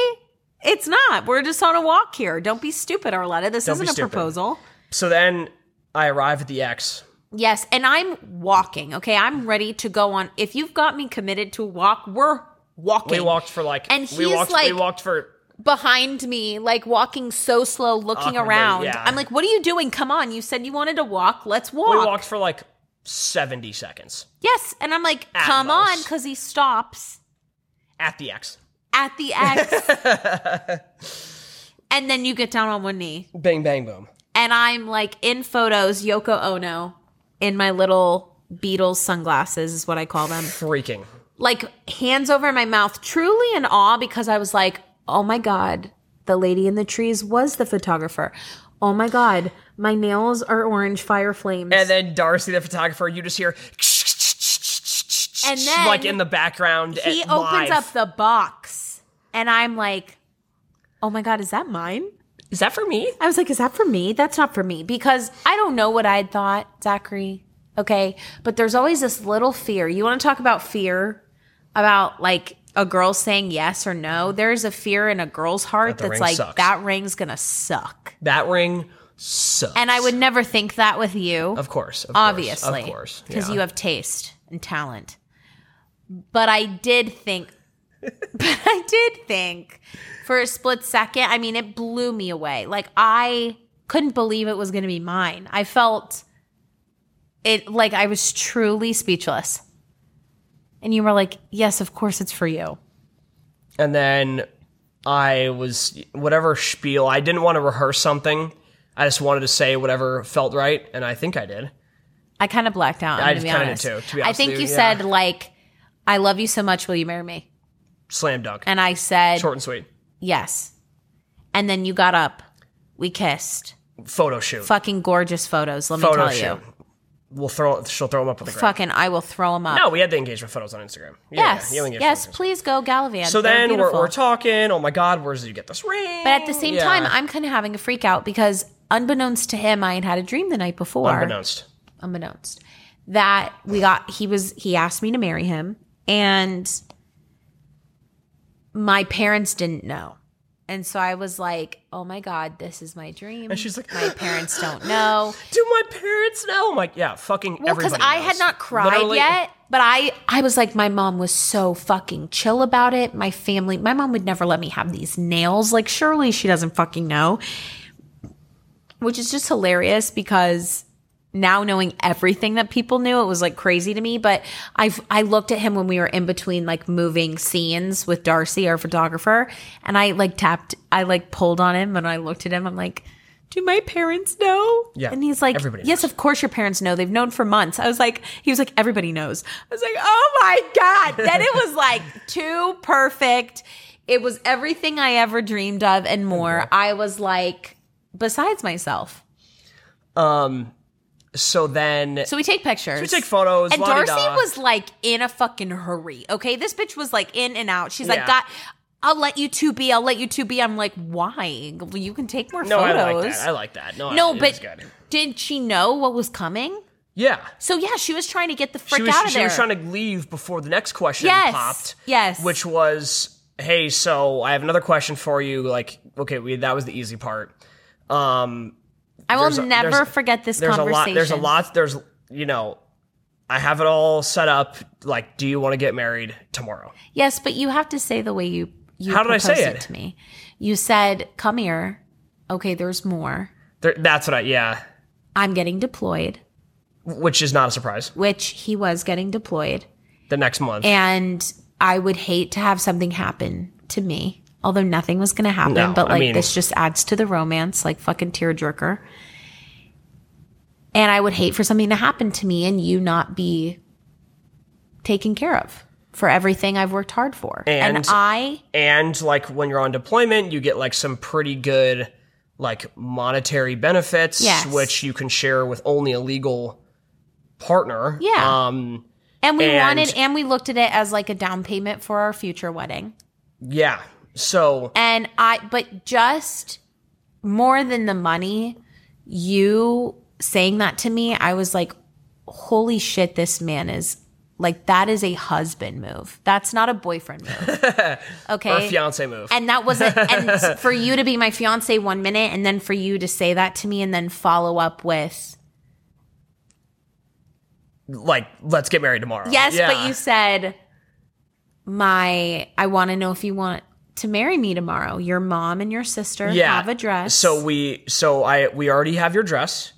it's not. We're just on a walk here. Don't be stupid, Arletta. This Don't isn't a proposal. So then I arrive at the X. Yes, and I'm walking. Okay, I'm ready to go on. If you've got me committed to walk, we're walking. We walked for like And we he's walked like- we walked for behind me, like walking so slow, looking around. yeah. I'm like, "What are you doing? Come on! You said you wanted to walk. Let's walk." we walked for like 70 seconds Yes, and I'm like, At "Come on," because he stops at the X. at the X, *laughs* and then you get down on one knee, Bang bang boom. and I'm like in photos, Yoko Ono, in my little Beatles sunglasses is what I call them. Freaking. like hands over my mouth, truly in awe because I was like, oh my God, the lady in the trees was the photographer. Oh my God, my nails are orange fire flames. And then Darcy, the photographer, you just hear And then like in the background. he opens live. up the box and I'm like, oh my God, is that mine? Is that for me? I was like, is that for me? That's not for me because I don't know what I'd thought, Zachary. Okay. But there's always this little fear. You want to talk about fear? About like a girl saying yes or no? There's a fear in a girl's heart the that's like, sucks. that ring's going to suck. That ring sucks. And I would never think that with you, of course, of obviously. course, of course, Because yeah. you have taste and talent. But I did think, *laughs* but I did think for a split second, I mean, it blew me away. Like, I couldn't believe it was going to be mine. I felt it like I was truly speechless. And you were like, yes, of course it's for you. And then I was whatever spiel. I didn't want to rehearse something. I just wanted to say whatever felt right, and I think I did. I kind of blacked out. I'm I gonna kinda did too, to be honest, I think you you, said, like, I love you so much. Will you marry me? Slam dunk. And I said, Short and sweet. Yes. And then you got up. We kissed. Photo shoot. Fucking gorgeous photos, let me Photo tell shoot. you. We'll throw. She'll throw them up on the ground. Fucking, I will throw them up. No, we had the engagement photos on Instagram. Yeah, yes. yeah, engagement yes, photos. please go Gallivant. So They're then we're, beautiful. we're talking. Oh my God, where did you get this ring? But at the same Yeah. time, I'm kind of having a freak out because unbeknownst to him, I had had a dream the night before. unbeknownst. unbeknownst that we got he was he asked me to marry him And my parents didn't know. And so I was like, oh my God, this is my dream. And she's like, my parents *gasps* don't know. Do my parents know? I'm like, yeah, fucking Well, because I had not cried Literally- yet, but I I was like, my mom was so fucking chill about it. My family, my mom would never let me have these nails. Like, surely she doesn't fucking know. Which is just hilarious because now knowing everything that people knew, it was like crazy to me. But I've I looked at him when we were in between like moving scenes with Darcy, our photographer, and I like tapped, I like pulled on him, and I looked at him. I'm like, "Do my parents know?" Yeah, and he's like, everybody "Yes, of course your parents know. They've known for months." I was like, he was like, "Everybody knows." I was like, "Oh my god!" then it was like *laughs* too perfect. It was everything I ever dreamed of and more. I was like, besides myself. Um, so then So we take pictures. we take photos. And la-di-da. Darcy was like in a fucking hurry. Okay, this bitch was like in and out. She's like, Yeah. "God, I'll let you two be. I'll let you two be." I'm like, "Why? You can take more no, I photos." like that. I like that. No, no, it but did she know what was coming? Yeah. So yeah, she was trying to get the frick was, out of she there. She was trying to leave before the next question Yes. popped. Yes. Which was, hey, so I have another question for you. Like, okay, we, that was the easy part. Um, I will a- never forget this there's conversation. a lot. There's a lot. There's, you know, I have it all set up. Like, do you want to get married tomorrow? Yes, but you have to say the way you you How did I say proposed it? to me. You said, "Come here." Okay, there's more. There, that's what I, yeah. I'm getting deployed, Which is not a surprise. which he was getting deployed. The next month. and I would hate to have something happen to me. Although nothing was going to happen, No, but I like mean- this just adds to the romance, like fucking tearjerker. And I would hate for something to happen to me and you not be taken care of for everything I've worked hard for. And, And- I, and like when you're on deployment you get like some pretty good like monetary benefits Yes. which you can share with only a legal partner Yeah. um and we And- wanted, and we looked at it as like a down payment for our future wedding. yeah so And I, but just more than the money, you saying that to me, I was like, holy shit, this man is like, that is a husband move. That's not a boyfriend move. *laughs* Okay. Fiance move and that was it. And *laughs* for you to be my fiance one minute and then for you to say that to me and then follow up with, like let's get married tomorrow yes, Yeah. but you said, my, I want to know if you want to marry me tomorrow. Your mom and your sister yeah have a dress. so we so i we already have your dress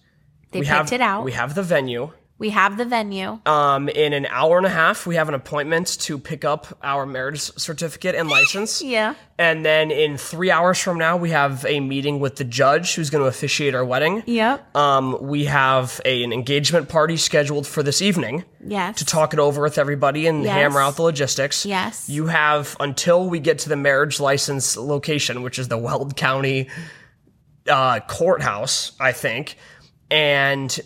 they we picked have it out. we have the venue We have the venue. um in an hour and a half we have an appointment to pick up our marriage certificate and license *laughs* Yeah. And then in three hours from now, we have a meeting with the judge who's going to officiate our wedding. Yep. Um, we have a, an engagement party scheduled for this evening Yes. to talk it over with everybody and Yes. hammer out the logistics. Yes. You have until we get to the marriage license location, which is the Weld County uh, courthouse, I think. And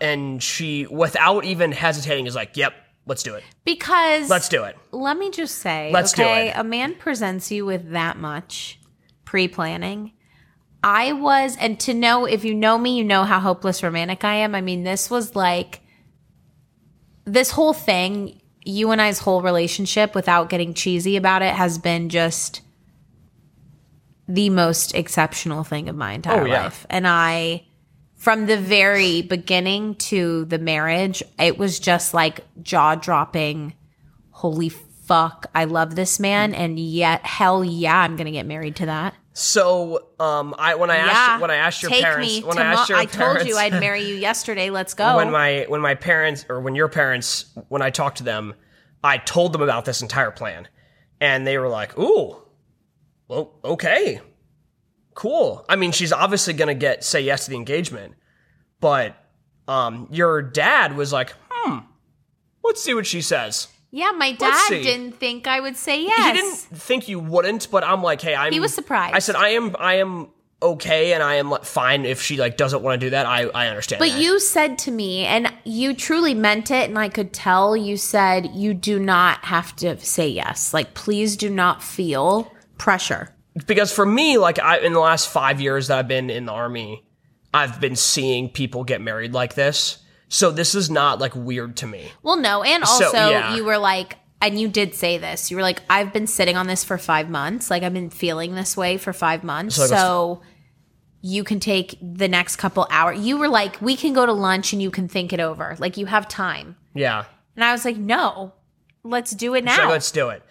and she, without even hesitating, is like, "Yep, let's do it. Because Let's do it." let me just say, Let's do it. a man presents you with that much pre-planning. I was, and to know if you know me, you know how hopeless romantic I am. I mean, this was like this whole thing, you and I's whole relationship, without getting cheesy about it, has been just the most exceptional thing of my entire Oh, yeah. life. And I from the very beginning to the marriage, it was just like jaw dropping. Holy fuck, I love this man, and yet hell yeah, I'm gonna get married to that. So, um, I when I yeah, asked when I asked your take parents me when I asked your I parents, told you I'd marry you yesterday. Let's go. when my when my parents or when your parents when I talked to them, I told them about this entire plan, and they were like, "Ooh, well, okay, cool." I mean, she's obviously gonna get say yes to the engagement, but um, your dad was like, "Hmm, let's see what she says." yeah, my dad didn't think I would say yes. He didn't think you wouldn't, but I'm like, "Hey, I'm." He was surprised. I said, "I am, I am." Okay, and I am like, fine if she like doesn't want to do that. I I understand. But that. you said to me, and you truly meant it, and I could tell you said you do not have to say yes. Like, please do not feel pressure. Because for me, like I in the last five years that I've been in the army, I've been seeing people get married like this. So this is not like weird to me. Well, no, and So, also yeah. you were like, and you did say this. You were like, I've been sitting on this for five months. Like, I've been feeling this way for five months. So So, you can take the next couple hours. You were like, we can go to lunch and you can think it over. Like, you have time. Yeah. And I was like, no, let's do it now. So let's do it.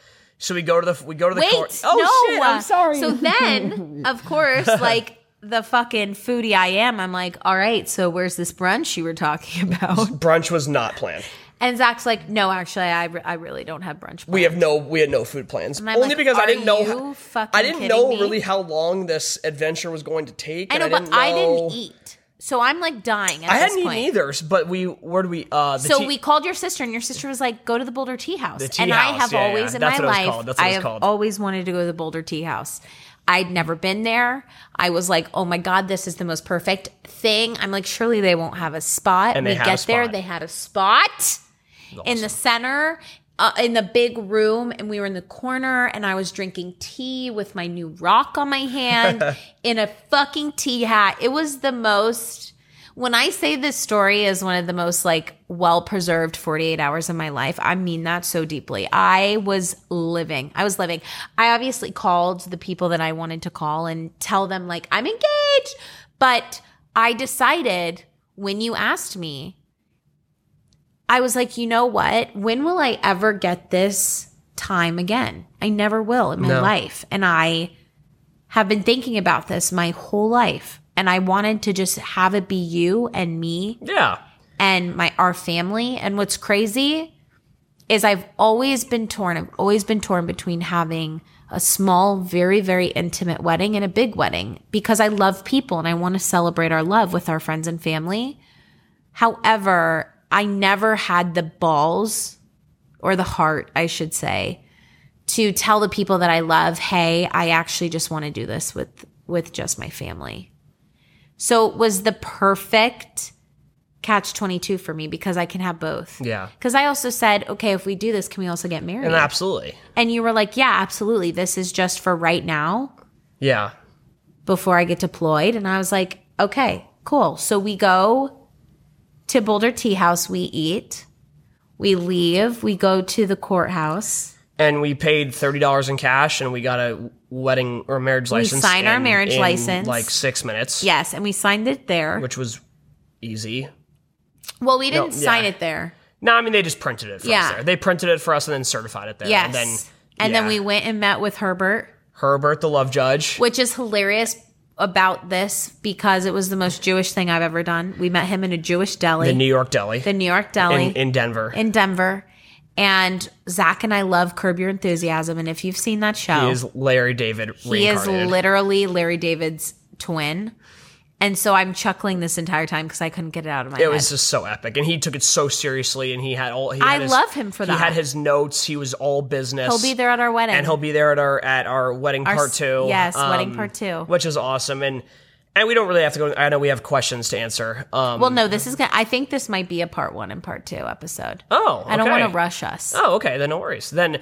So we go to the we go to the Wait, court. Oh, no. Oh shit! I'm uh, sorry. So then, *laughs* of course, like the fucking foodie I am, I'm like, all right, so where's this brunch you were talking *laughs* about? brunch was not planned. And Zach's like, no, actually, I, re- I really don't have brunch. We have no we had no food plans. Only like, because I didn't know you how- fucking I didn't know me? really how long this adventure was going to take. I know, and but didn't I didn't eat, so I'm like dying. At I hadn't eaten either. But we where do we? Uh, the So tea- we called your sister, and your sister was like, "Go to the Boulder Tea House." The tea and I house, have yeah, yeah. always in That's my what it was life, called. That's what I have called. always wanted to go to the Boulder Tea House. I'd never been there. I was like, "Oh my god, this is the most perfect thing." I'm like, "Surely they won't have a spot." And we they had a get there, they had a spot in the center. Uh, in the big room, and we were in the corner, and I was drinking tea with my new rock on my hand *laughs* in a fucking tea hat. It was the most when I say this story is one of the most like well preserved 48 hours of my life, I mean that so deeply. I was living. I was living. I obviously called the people that I wanted to call and tell them like I'm engaged, but I decided when you asked me I was like, "You know what? When will I ever get this time again? I never will in my No. life." And I have been thinking about this my whole life and I wanted to just have it be you and me yeah. and my our family and what's crazy is I've always been torn I've always been torn between having a small very very intimate wedding and a big wedding because I love people and I want to celebrate our love with our friends and family however I never had the balls or the heart I should say to tell the people that I love, hey, I actually just want to do this with with just my family. So it was the perfect catch 22 for me because I can have both. Yeah. Cuz I also said, okay, if we do this, can we also get married? And absolutely. and you were like, yeah, absolutely. This is just for right now Yeah. before I get deployed. And I was like, okay, cool. So we go to Boulder Tea House, we eat, we leave, we go to the courthouse. And we paid thirty dollars in cash, and we got a wedding or marriage license. We sign our in- marriage in, license. like six minutes. Yes, and we signed it there. which was easy. Well, we didn't No, sign yeah. it there. No, I mean they just printed it for Yeah. us there. They printed it for us and then certified it there. Yes. And then and then we went and met with Herbert, Herbert, the love judge. which is hilarious about this because it was the most Jewish thing I've ever done. We met him in a Jewish deli, the New York Deli the New York deli in, in Denver. in Denver. And Zach and I love Curb Your Enthusiasm. And if you've seen that show, he is Larry David he is literally Larry David's twin. And so I'm chuckling this entire time because I couldn't get it out of my head. it head. was just so epic, and he took it so seriously, and he had all. He had I his- love him for that. He had his notes. He was all business. He'll be there at our wedding. and he'll be there at our at our wedding Our part s- two. Um, yes, wedding part two. which is awesome, and and we don't really have to go. I know we have questions to answer. Um, well, no, this is gonna. I think this might be a part one and part two episode. oh, I don't okay. want to rush us. Oh, okay, then no worries. Then,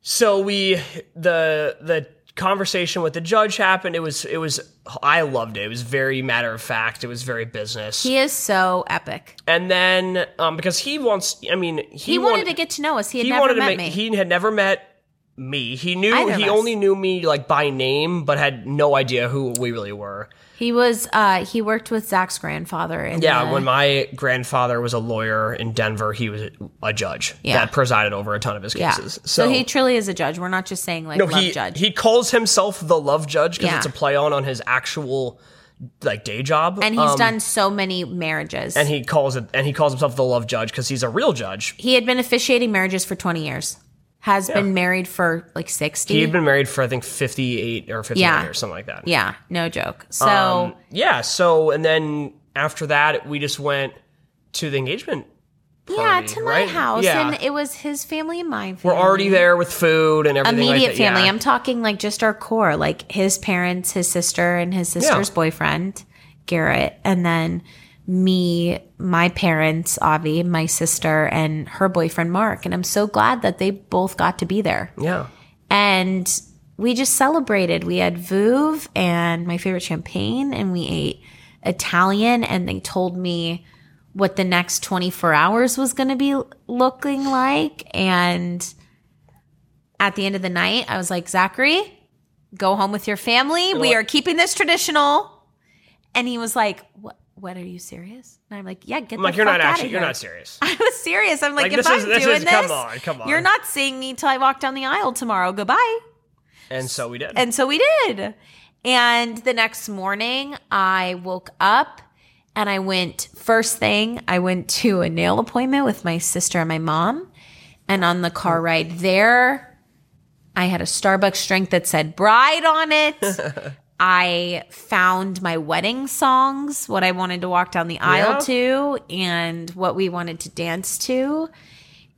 so we the the conversation with the judge happened. It was it was I loved it. It was very matter of fact. It was very business. He is so epic. and then um because he wants, I mean, he, He, wanted want- to get to know us. He had he never met make me. he had never met me. He knew Either he only knew me like by name, but had no idea who we really were. He was. uh He worked with Zach's grandfather. In Yeah, the- when my grandfather was a lawyer in Denver, he was a judge Yeah. that presided over a ton of his yeah. cases. So, he truly is a judge. We're not just saying like No, love he judge. he calls himself the love judge because Yeah. it's a play on on his actual like day job, and he's Um, done so many marriages. And he calls it and he calls himself the love judge because he's a real judge. he had been officiating marriages for 20 years. Has been married for like 60. He had been married for I think fifty eight or fifty Yeah. years, something like that. yeah, no joke. So Um, yeah. So and then after that, we just went to the engagement. yeah, to my right? house, Yeah. and it was his family and my family. We're already there with food and everything. immediate like that. family. Yeah. I'm talking like just our core, like his parents, his sister, and his sister's Yeah. boyfriend, Garrett, and then me, my parents, Avi, my sister, and her boyfriend Mark. And I'm so glad that they both got to be there. yeah. And we just celebrated. We had Veuve and my favorite champagne, and we ate Italian. And they told me what the next 24 hours was going to be looking like. And at the end of the night, I was like, Zachary, go home with your family. We are keeping this traditional. And he was like, What? What are you serious? And I'm like, Yeah, get. I'm like, you're not actually, you're not serious. *laughs* I was serious. I'm like, Like, if this I'm is- this doing is- this, come on, come on. you're not seeing me till I walk down the aisle tomorrow. Goodbye. And so we did. And so we did. And the next morning, I woke up and I went, first thing, I went to a nail appointment with my sister and my mom. And on the car ride there, I had a Starbucks drink that said bride on it. *laughs* I found my wedding songs, what I wanted to walk down the aisle Yeah. to, and what we wanted to dance to.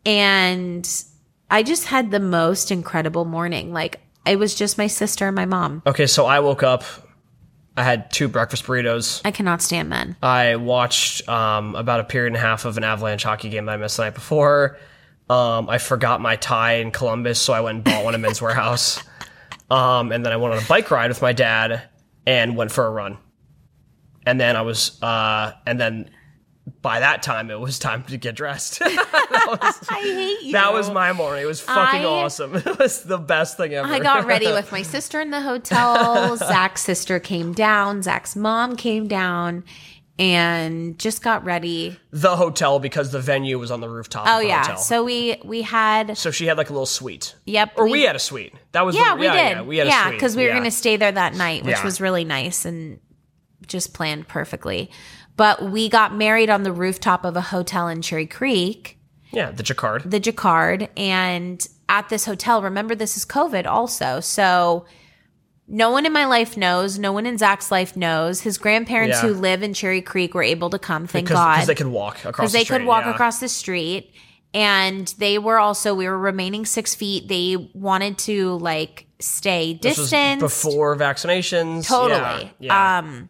And I just had the most incredible morning. Like, it was just my sister and my mom. okay, so I woke up. I had two breakfast burritos. I cannot stand men. I watched um, about a period and a half of an Avalanche hockey game that I missed the night before. Um, I forgot my tie in Columbus, so I went and bought one at Men's Wearhouse. *laughs* Um, and then I went on a bike ride with my dad and went for a run. And then I was, uh, and then by that time it was time to get dressed. *laughs* *laughs* I hate you. that was my morning. It was fucking I- awesome. *laughs* It was the best thing ever. I got ready with my sister in the hotel. Zach's sister came down. Zach's mom came down and just got ready. the hotel because the venue was on the rooftop. Oh of the yeah. hotel. So we we had So she had like a little suite. yep. Or we, had a suite. That was yeah the, we did Yeah, we had a suite. because we were Yeah. going to stay there that night, which Yeah. was really nice and just planned perfectly. But we got married on the rooftop of a hotel in Cherry Creek. Yeah, the Jacquard. the Jacquard. And at this hotel, remember this is COVID also. So no one in my life knows. No one in Zach's life knows. His grandparents Yeah. who live in Cherry Creek were able to come, thank Because God. they could walk across Because the they street. could walk yeah. across the street. And they were also, we were remaining six feet. They wanted to like stay distant before vaccinations. Totally. Yeah. yeah. Um,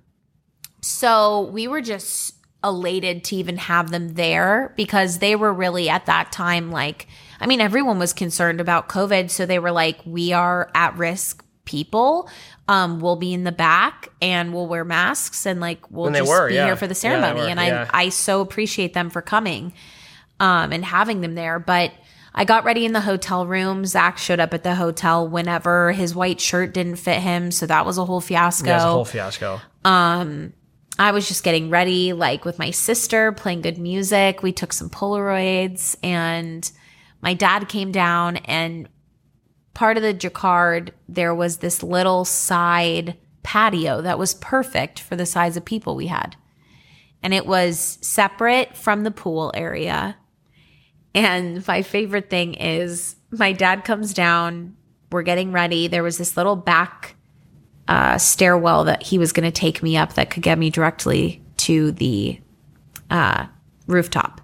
so we were just elated to even have them there because they were really at that time like, I mean, everyone was concerned about COVID. So they were like, we are at risk people. Um, we'll be in the back and we'll wear masks and like we'll And just were, be yeah. here for the Yeah, ceremony. were, and yeah. I I so appreciate them for coming um, and having them there. But I got ready in the hotel room. Zach showed up at the hotel whenever his white shirt didn't fit him. So that was a whole fiasco. yeah, it was a whole fiasco. Um, I was just getting ready, like with my sister, playing good music. We took some Polaroids, and my dad came down. And part of the Jacquard, there was this little side patio that was perfect for the size of people we had. And it was separate from the pool area. And my favorite thing is my dad comes down, we're getting ready. There was this little back uh, stairwell that he was going to take me up that could get me directly to the uh, rooftop.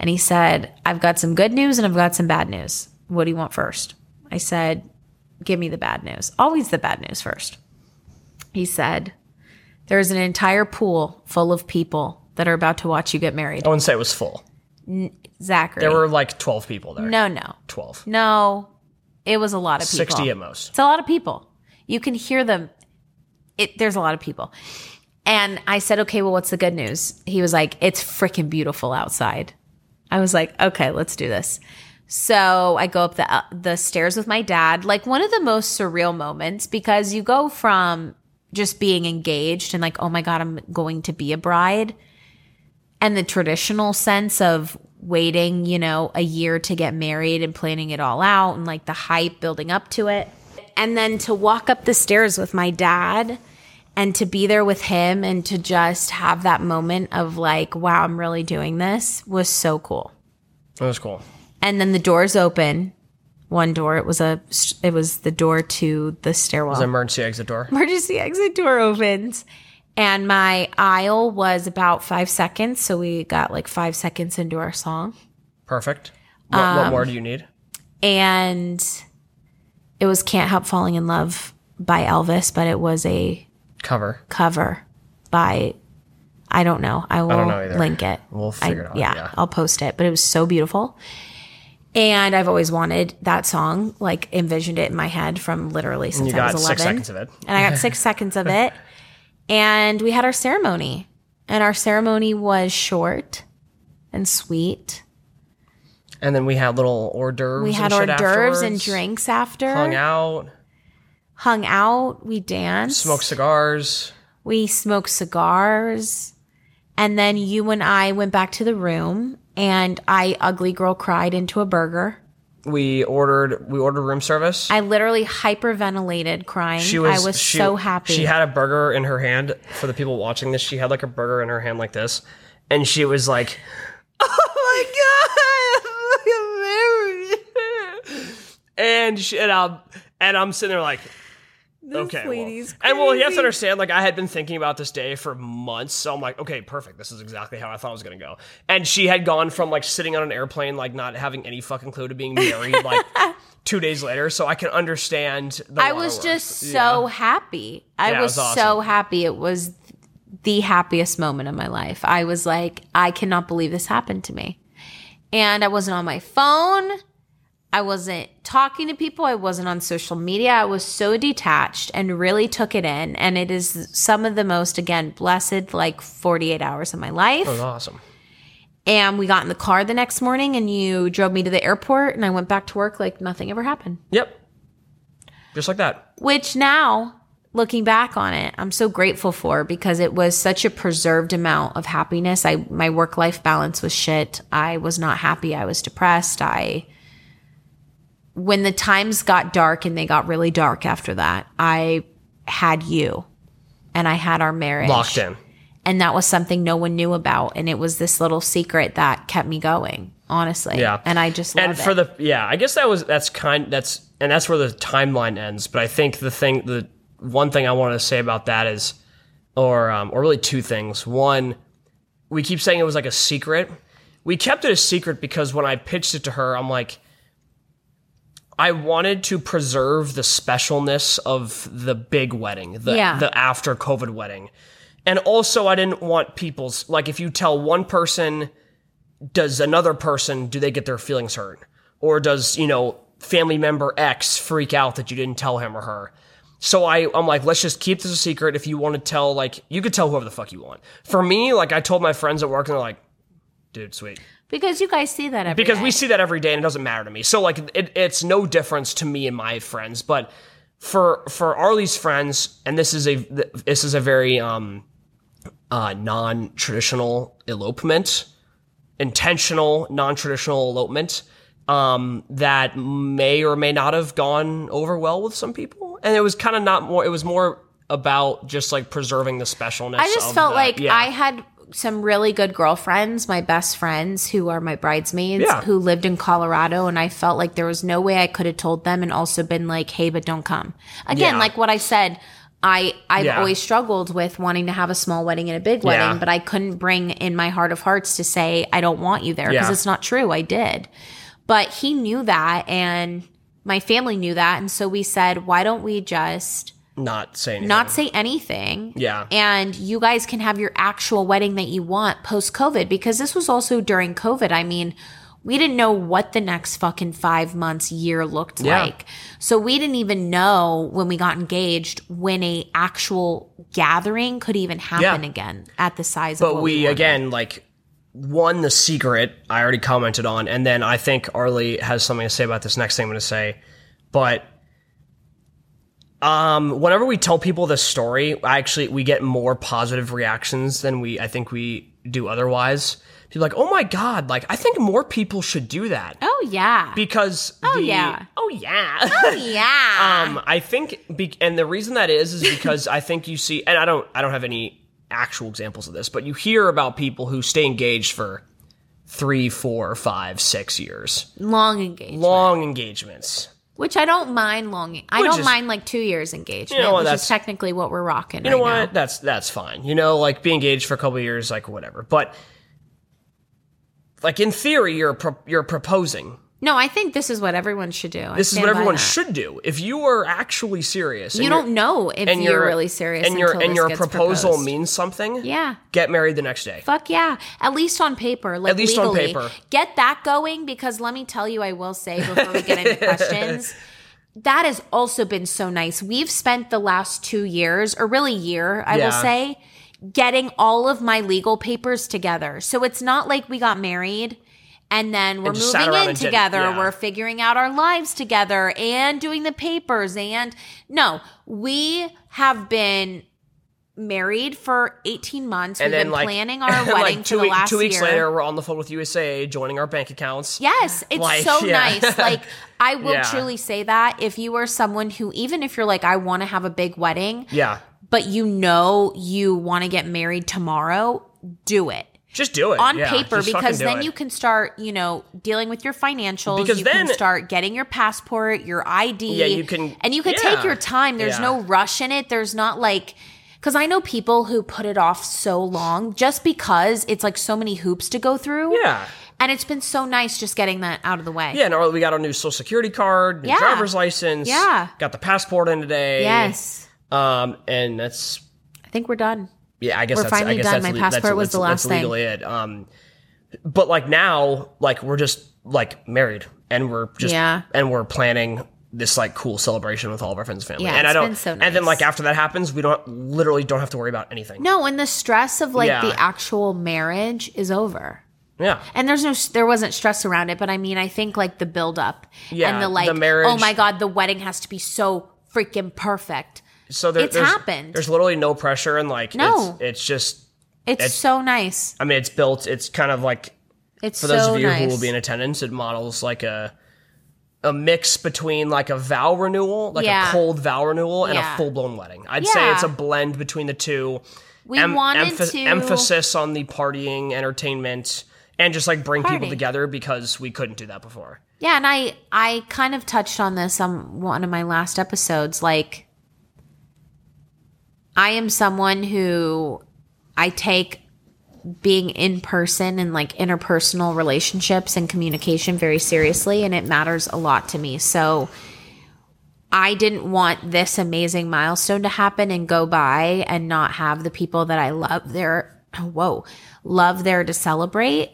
And he said, I've got some good news and I've got some bad news. What do you want first? I said, Give me the bad news. Always the bad news first. He said, There's an entire pool full of people that are about to watch you get married. I wouldn't say it was full. Zachary. There were like 12 people there. no, no, 12. no. It was a lot of people. 60 at most. It's a lot of people. You can hear them. It, there's a lot of people. And I said, okay, well, what's the good news? He was like, it's freaking beautiful outside. I was like, okay, let's do this. So I go up the uh, the stairs with my dad, like one of the most surreal moments because you go from just being engaged and like, oh my god, I'm going to be a bride, and the traditional sense of waiting, you know, a year to get married and planning it all out and like the hype building up to it. And then to walk up the stairs with my dad and to be there with him and to just have that moment of like, wow, I'm really doing this was so cool. That was cool. And then the doors open. One door, it was a it was the door to the stairwell The emergency exit door. emergency exit door opens and my aisle was about five seconds so we got like five seconds into our song Perfect. What, Um, what more do you need? and it was can't help falling in love by elvis but it was a Cover. cover by i don't know i will don't know link it We'll I- figure it out, yeah, yeah. i'll post it but it was so beautiful and i've always wanted that song like envisioned it in my head from literally since You i got was 11 six seconds of it. and I got six *laughs* seconds of it. And we had our ceremony, and our ceremony was short. and sweet. And then we had little hors d'oeuvres. We had and hors d'oeuvres and drinks after. Hung out, Hung out. We danced. smoked cigars. We smoked cigars. And then you and I went back to the room and I ugly girl cried into a burger. We ordered we ordered room service. I literally hyperventilated crying. she was I was she- so happy. She had a burger in her hand for the people watching this. She had like a burger in her hand like this, and she was like, *laughs* "Oh my god, I'm like *laughs* and she, and I'm and I'm sitting there like. Okay, well. lady's and well, you have to understand. Like, I had been thinking about this day for months, so I'm like, okay, perfect. This is exactly how I thought it was gonna go. And she had gone from like sitting on an airplane, like not having any fucking clue, to being married, *laughs* like two days later. So I can understand. The I was just so happy. I Yeah, was, was so happy. It was the happiest moment of my life. I was like, I cannot believe this happened to me. And I wasn't on my phone. I wasn't talking to people. I wasn't on social media. I was so detached and really took it in. And it is some of the most, again, blessed like 48 hours of my life. Was awesome. And we got in the car the next morning and you drove me to the airport and I went back to work like nothing ever happened. Yep. Just like that. which now looking back on it i'm so grateful for because it was such a preserved amount of happiness i my work life balance was shit i was not happy i was depressed i when the times got dark and they got really dark after that i had you and i had our marriage Locked in. and that was something no one knew about and it was this little secret that kept me going honestly Yeah. and i just and for it. the yeah, I guess that was that's kind that's and that's where the timeline ends. But I think the thing the one thing I wanted to say about that is, or um, or really two things. One, we keep saying it was like a secret. We kept it a secret because when I pitched it to her, I'm like, I wanted to preserve the specialness of the big wedding, the Yeah. the after COVID wedding. And also I didn't want people's like if you tell one person does another person do they get their feelings hurt? Or does you know family member x freak out that you didn't tell him or her? So I, i'm like let's just keep this a secret. If you want to tell like you could tell whoever the fuck you want. For me like i told my friends at work and they're like dude sweet because you guys see that every because day. we see that every day and it doesn't matter to me so like it, it's no difference to me and my friends but for for arlie's friends and this is a this is a very um uh non-traditional elopement intentional non-traditional elopement um that may or may not have gone over well with some people and it was kind of not more it was more about just like preserving the specialness I just felt the- like yeah. I had some really good girlfriends, my best friends who are my bridesmaids Yeah. who lived in Colorado and I felt like there was no way I could have told them and also been like, "Hey, but don't come." Again, Yeah. like what I said, I I've Yeah. always struggled with wanting to have a small wedding and a big wedding, but I couldn't bring in my heart of hearts to say I don't want you there because it's not true. I did. But he knew that and my family knew that and so we said, "Why don't we just not saying not say anything. Yeah. And you guys can have your actual wedding that you want post COVID because this was also during COVID. I mean, we didn't know what the next fucking five months, year looked Yeah. like. So we didn't even know when we got engaged when a actual gathering could even happen Yeah. again at the size of but what we, again like one the secret i already commented on and then i think arlie has something to say about this next thing i'm going to say but um whenever we tell people this story I actually we get more positive reactions than we i think we do otherwise people are like oh my god like i think more people should do that Oh yeah. because oh yeah. oh yeah oh yeah. *laughs* Um, I think, be- and the reason that is is because I think you see, and I don't, I don't have any actual examples of this, but you hear about people who stay engaged for three, four, five, six years, long engagement. long engagements. Which I don't mind long. I Which don't is- mind like two years engagement, You know what, which that's- is technically what we're rocking You right know what? now. That's that's fine. You know, like be engaged for a couple of years, like whatever. But like in theory, you're pro- you're proposing. No, I think this is what everyone should do. I This is what everyone should do. If you are actually serious, You don't know if and you're your- really serious and your until and this your gets proposal proposed. means something. Yeah. Get married the next day. Fuck yeah. At least on paper. Like At least on legally. paper. Get that going because let me tell you, I will say before we get into *laughs* questions. That has also been so nice. We've spent the last two years, or really year, I Yeah. will say, getting all of my legal papers together. So it's not like we got married and then we're And moving in together. yeah. We're figuring out our lives together and doing the papers. And no, we have been married for 18 months. And We've then been like planning *laughs* our wedding like, for two, the last two weeks year. later, we're on the phone with USAA, joining our bank accounts. Yes, it's Like, so yeah. nice. *laughs* Like I will Yeah. truly say that if you are someone who even if you're like I want to have a big wedding, Yeah, but you know you want to get married tomorrow, do it. Just do it On Yeah, paper because then it. you can start, you know, dealing with your financials, Because you then- can start getting your passport, your ID. Yeah, you can- And you can yeah. take your time. There's Yeah. no rush in it. There's not like cuz I know people who put it off so long just because it's like so many hoops to go through. Yeah. And it's been so nice just getting that out of the way. Yeah, and we got our new social security card, new Yeah. driver's license. Yeah. Got the passport in today. Yes. Um, and that's I think we're done. Yeah, I guess We're that's, I finally guess done. That's, My passport that's, was the last that's thing. legally it. Um, but like now, like we're just like married, and we're just Yeah. and we're planning this like cool celebration with all of our friends and family. Yeah, and I don't. been so And then like after that happens, we don't literally don't have to worry about anything. No, and the stress of like Yeah. the actual marriage is over. Yeah. And there's no, there wasn't stress around it, but I mean, I think like the build up Yeah, and the the like, marriage- oh my God, the wedding has to be so freaking perfect. So there, It's there's, happened. There's literally no pressure, and like No. it's, it's just. It's, It's- so nice. I mean, it's built. It's kind of like It's for those so of you nice. who will be in attendance, it models like a a mix between like a vow renewal, like Yeah. a cold vow renewal, and Yeah. a full blown wedding. I'd say it's a blend between the two. We wanted to- emphasis on the partying, entertainment, and just like bring people together because we couldn't do that before. Yeah, and I I kind of touched on this on one of my last episodes. Like, I am someone who I take being in person and like interpersonal relationships and communication very seriously, and it matters a lot to me. So. I didn't want this amazing milestone to happen and go by and not have the people that I love there. *clears throat* Whoa, love there to celebrate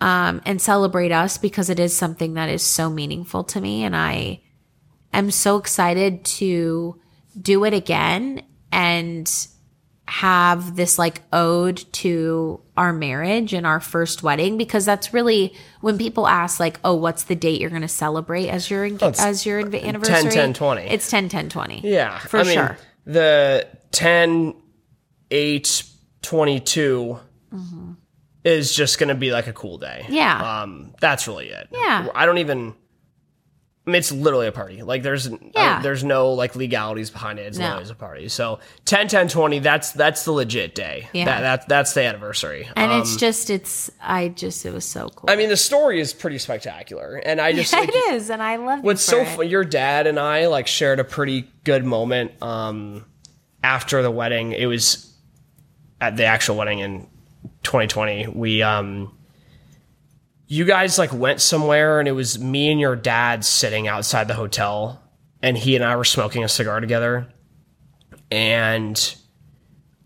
um, and celebrate us because it is something that is so meaningful to me. And I am so excited to do it again and have this like ode to our marriage and our first wedding because that's really when people ask like oh what's the date you're going to celebrate as your as your anniversary 10, 20. it's 10 10 20 Yeah, for I mean, sure The 10, 8, 22 is just going to be like a cool day. Mm-hmm. Yeah. Um, that's really it. Yeah. I don't even. I mean, it's literally a party. Like there's Yeah. uh, there's no like legalities behind it. It's No. literally a party. So 10, 10, 20, That's that's the legit day. Yeah. That, that that's the anniversary. and Um, it's just it's i just it was so cool I mean, the story is pretty spectacular, and I just *laughs* like, it is and i love What's so it. fun, your dad and I like shared a pretty good moment um, after the wedding. It was at the actual wedding in 2020. We um, you guys like went somewhere, and it was me and your dad sitting outside the hotel, and he and I were smoking a cigar together, and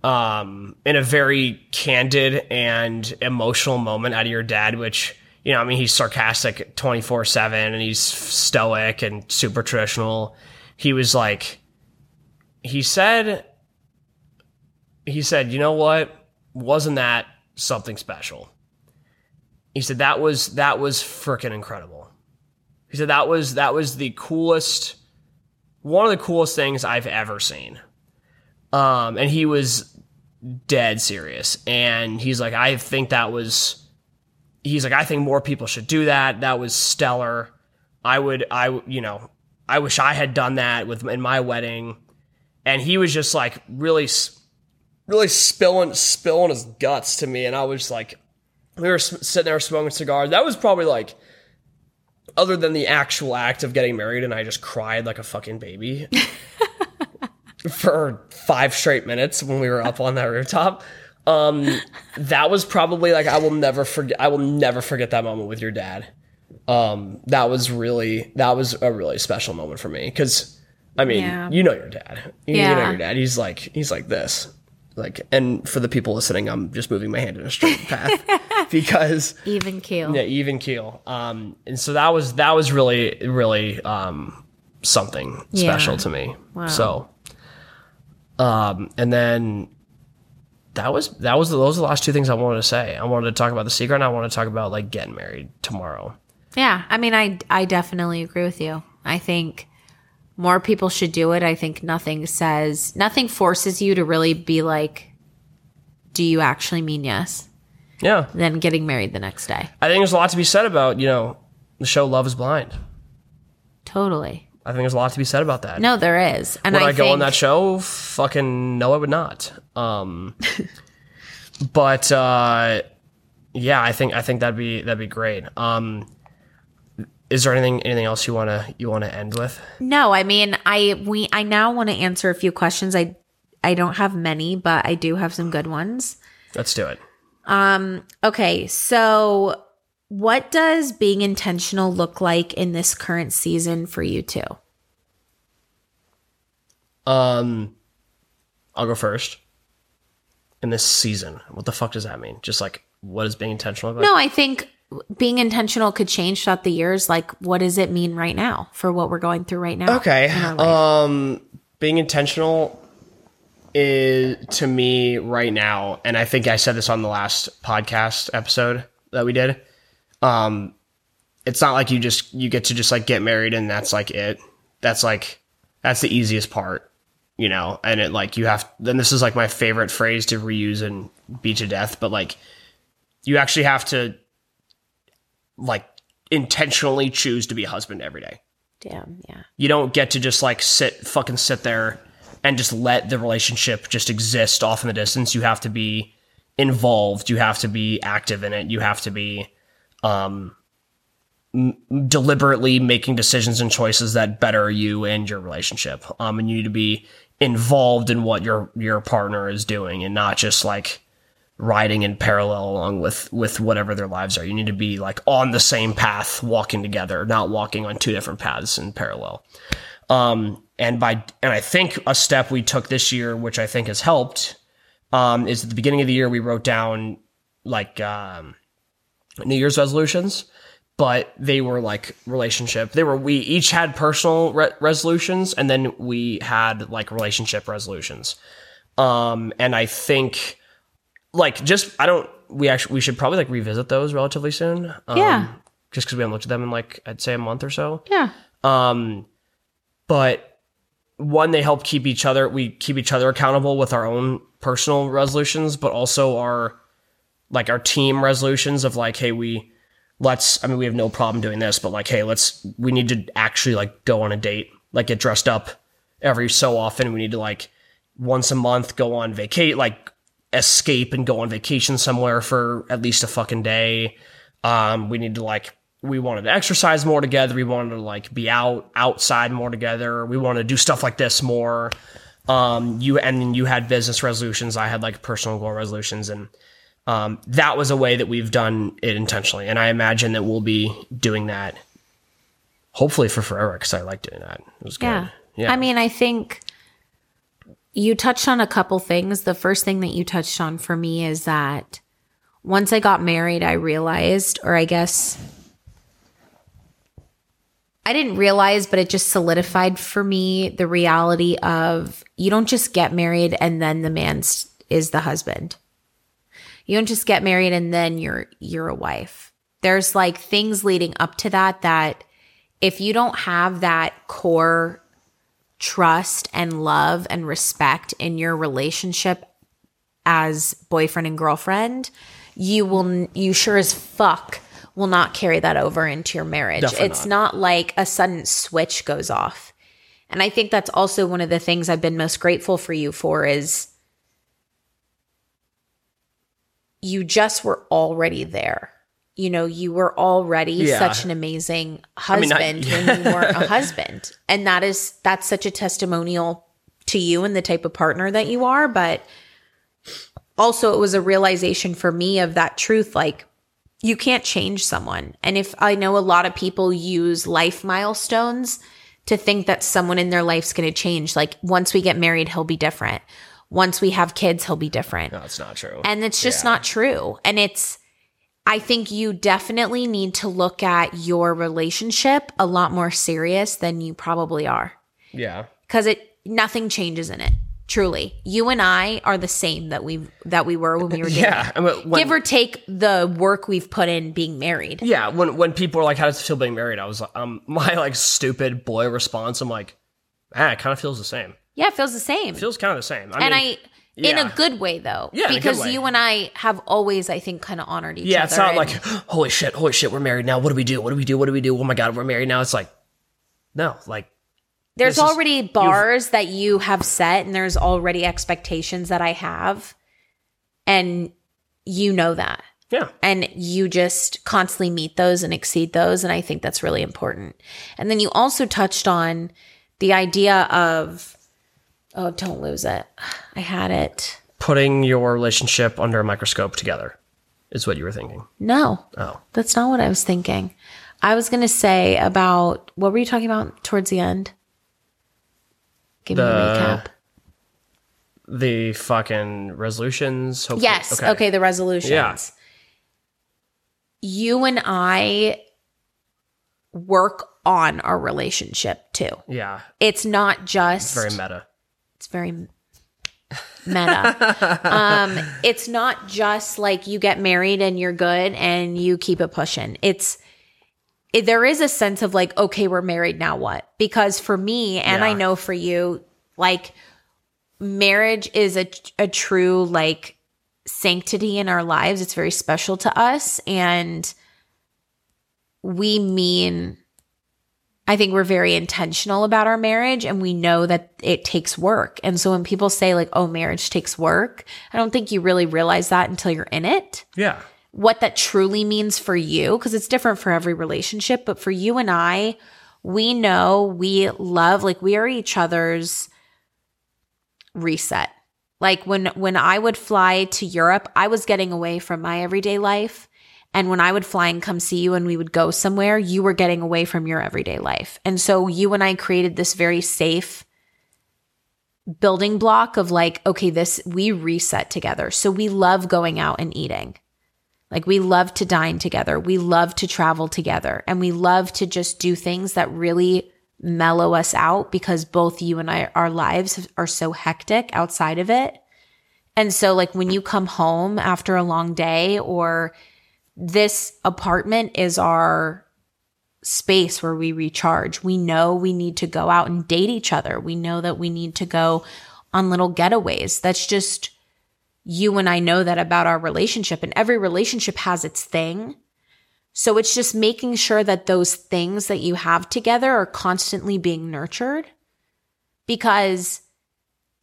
um, in a very candid and emotional moment out of your dad, which, you know, I mean, he's sarcastic 24 7 and he's stoic and super traditional. He was like, he said, he said, you know what? Wasn't that something special? He said, that was, that was freaking incredible. He said, that was, that was the coolest, one of the coolest things I've ever seen. Um, and he was dead serious. And he's like, I think that was, he's like, I think more people should do that. That was stellar. I would, I, you know, I wish I had done that with in my wedding. And he was just like really, really spilling, spilling his guts to me. And I was like, we were sitting there smoking cigars. That was probably like, other than the actual act of getting married, and I just cried like a fucking baby *laughs* for five straight minutes when we were up on that rooftop. Um, that was probably like I will never forget. I will never forget that moment with your dad. Um, that was really that was a really special moment for me because I mean, Yeah. you know your dad. You, you know your dad. He's like he's like this. Like, and for the people listening, I'm just moving my hand in a straight *laughs* path because even keel yeah, even keel. Um, and so that was that was really really um something special to me. Wow. So, um, and then that was that was those are the last two things I wanted to say. I wanted to talk about the secret, and I want to talk about like getting married tomorrow. Yeah, I mean, I I definitely agree with you. I think more people should do it. I think nothing says nothing forces you to really be like, do you actually mean yes? Yeah, Than getting married the next day. I think there's a lot to be said about you know the show Love Is Blind. Totally. I think there's a lot to be said about that. No, there is. And would I, I, go on that show? Fucking no, I would not. Um, *laughs* but uh, yeah, I think I think that'd be that'd be great. Um, is there anything anything else you wanna you wanna end with? No, I mean, I we I now want to answer a few questions. I I don't have many, but I do have some good ones. Let's do it. Um okay, so what does being intentional look like in this current season for you two? Um, I'll go first. In this season, what the fuck does that mean? Just like what is being intentional about? No, I think being intentional could change throughout the years. Like, what does it mean right now for what we're going through right now? Okay. in our life? Um, being intentional is to me right now, and I think I said this on the last podcast episode that we did. Um, it's not like you just you get to just like get married and that's like it. That's like that's the easiest part, you know. And it like you have. Then this is like my favorite phrase to reuse and beat to death, but like you actually have to like intentionally choose to be a husband every day. Damn, yeah. you don't get to just like sit fucking sit there and just let the relationship just exist off in the distance. You have to be involved. You have to be active in it. You have to be um m- deliberately making decisions and choices that better you and your relationship. Um and you need to be involved in what your your partner is doing and not just like riding in parallel along with with whatever their lives are. You need to be like on the same path, walking together, not walking on two different paths in parallel. Um, and by and I think a step we took this year, which I think has helped, um, is at the beginning of the year we wrote down like um, New Year's resolutions, but they were like relationship. They were we each had personal re- resolutions, and then we had like relationship resolutions. Um, and I think like just I don't we actually we should probably like revisit those relatively soon. Um, Yeah. Just because we haven't looked at them in like I'd say a month or so. Yeah. Um, but one, they help keep each other. We keep each other accountable with our own personal resolutions, but also our like our team resolutions of like, hey, we let's. I mean, we have no problem doing this, but like, hey, let's. We need to actually like go on a date, like get dressed up every so often. We need to like once a month go on vacate, like escape and go on vacation somewhere for at least a fucking day. Um, we need to like we wanted to exercise more together. We wanted to like be out outside more together. We wanted to do stuff like this more. Um, you and you had business resolutions. I had like personal goal resolutions, and um, that was a way that we've done it intentionally. And I imagine that we'll be doing that hopefully for forever because I like doing that. It was good. Yeah. Yeah. I mean, I think you touched on a couple things. The first thing that you touched on for me is that once I got married, I realized, or I guess I didn't realize, but it just solidified for me the reality of you don't just get married and then the man is the husband. You don't just get married and then you're you're a wife. There's like things leading up to that that if you don't have that core trust and love and respect in your relationship as boyfriend and girlfriend, you will you sure as fuck will not carry that over into your marriage. Definitely it's not like a sudden switch goes off. And I think that's also one of the things I've been most grateful for you for is you just were already there. You know, you were already Yeah. such an amazing husband I- *laughs* when you weren't a husband. And that is that's such a testimonial to you and the type of partner that you are, but also it was a realization for me of that truth like you can't change someone. And if I know a lot of people use life milestones to think that someone in their life's going to change, like once we get married, he'll be different. Once we have kids, he'll be different. no, it's not true. And it's just Yeah. not true. And it's, I think you definitely need to look at your relationship a lot more serious than you probably are yeah. because it, nothing changes in it. Truly, you and I are the same that we that we were when we were *laughs* dating. Yeah, I mean, when, Give or take the work we've put in being married. yeah. When when people are like, "How does it feel being married?" I was like, um, *laughs* my like stupid boy response. I'm like, ah, it kind of feels the same. Yeah, it feels the same. feels kind of the same. I and mean, I in a good way though. Yeah, in a good because you and I have always, I think, kind of honored each other. yeah, it's not and- like, *gasps* holy shit, holy shit, we're married now. What do we do? What do we do? What do we do? Oh my god, we're married now. It's like, no, like, there's this is- already bars that you have set and there's already expectations that I have. And you know that. yeah, and you just constantly meet those and exceed those and i think that's really important and then you also touched on the idea of oh don't lose it i had it putting your relationship under a microscope together is what you were thinking. no Oh, that's not what i was thinking i was going to say about what were you talking about towards the end give me a recap the fucking resolutions. Hopefully. yes okay. the resolutions Yeah. you and i work on our relationship too Yeah, it's not just very meta. It's very meta. um, it's not just like you get married and you're good and you keep it pushing. It's it, there is a sense of like, okay, we're married now. What? Because for me, and I know for you, like marriage is a a true like sanctity in our lives. It's very special to us, and we mean I think we're very intentional about our marriage and we know that it takes work. And so when people say like, oh, marriage takes work, I don't think you really realize that until you're in it. Yeah, What that truly means for you, because it's different for every relationship. But for you and I, we know we love, like we are each other's reset. Like when when I would fly to Europe, I was getting away from my everyday life. And when I would fly and come see you and we would go somewhere, you were getting away from your everyday life. And so you and I created this very safe building block of like, okay, this, we reset together. So we love going out and eating. Like we love to dine together. We love to travel together and we love to just do things that really mellow us out because both you and I, our lives are so hectic outside of it. And so like when you come home after a long day or this apartment is our space where we recharge. We know we need to go out and date each other. We know that we need to go on little getaways. That's just you and I know that about our relationship, and every relationship has its thing. So it's just making sure that those things that you have together are constantly being nurtured because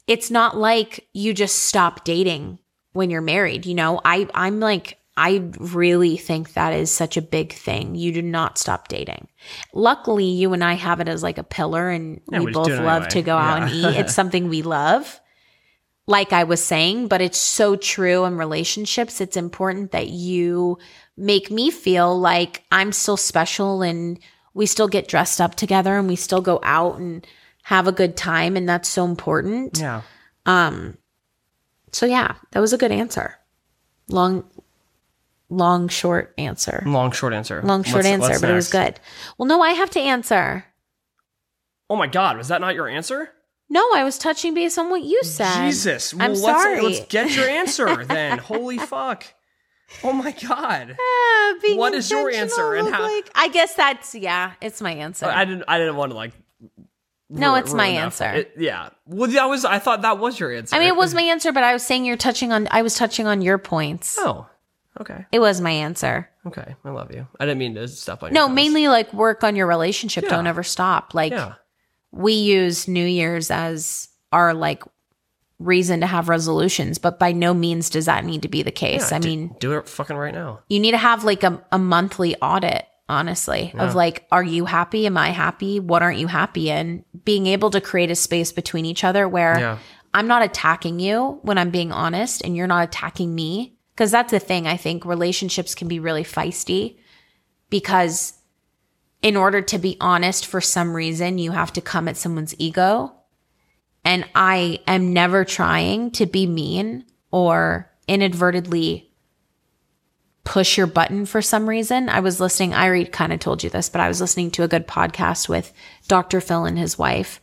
it's not like you just stop dating when you're married. You know, I, I'm like, I really think that is such a big thing. You do not stop dating. Luckily, you and I have it as like a pillar and Yeah, we both love anyway. to go out and eat. It's *laughs* something we love. Like I was saying, but it's so true in relationships. It's important that you make me feel like I'm still special and we still get dressed up together and we still go out and have a good time. And that's so important. yeah. Um, so yeah, that was a good answer. Long, long, short answer. Long short answer. Long, short What's- answer, what's but it was good. Well, no, I have to answer. Oh my god, was that not your answer? No, I was touching base on what you said. Jesus. Well, I'm let's, sorry. Let's get your *laughs* answer then. Holy fuck. Oh my god. Ah, being What is your answer and how- like- I guess that's yeah, it's my answer. I didn't. I didn't want to like. No, it's my answer. it- yeah. Well, that was. I thought that was your answer. I mean, it was my answer, but I was saying you're touching on. I was touching on your points. Oh. Okay. It was my answer. Okay. I love you. I didn't mean to step on. No, toes. mainly like work on your relationship. Yeah. Don't ever stop. Like Yeah. we use New Year's as our like reason to have resolutions, but by no means does that need to be the case. Yeah, I do- mean, do it fucking right now. you need to have like a, a monthly audit, honestly, of like, are you happy? Am I happy? What aren't you happy in? Being able to create a space between each other where Yeah. I'm not attacking you when I'm being honest and you're not attacking me. Cause that's the thing. I think relationships can be really feisty because in order to be honest for some reason, you have to come at someone's ego. And I am never trying to be mean or inadvertently push your button for some reason. I was listening, I already kind of told you this, but I was listening to a good podcast with Dr. Phil and his wife.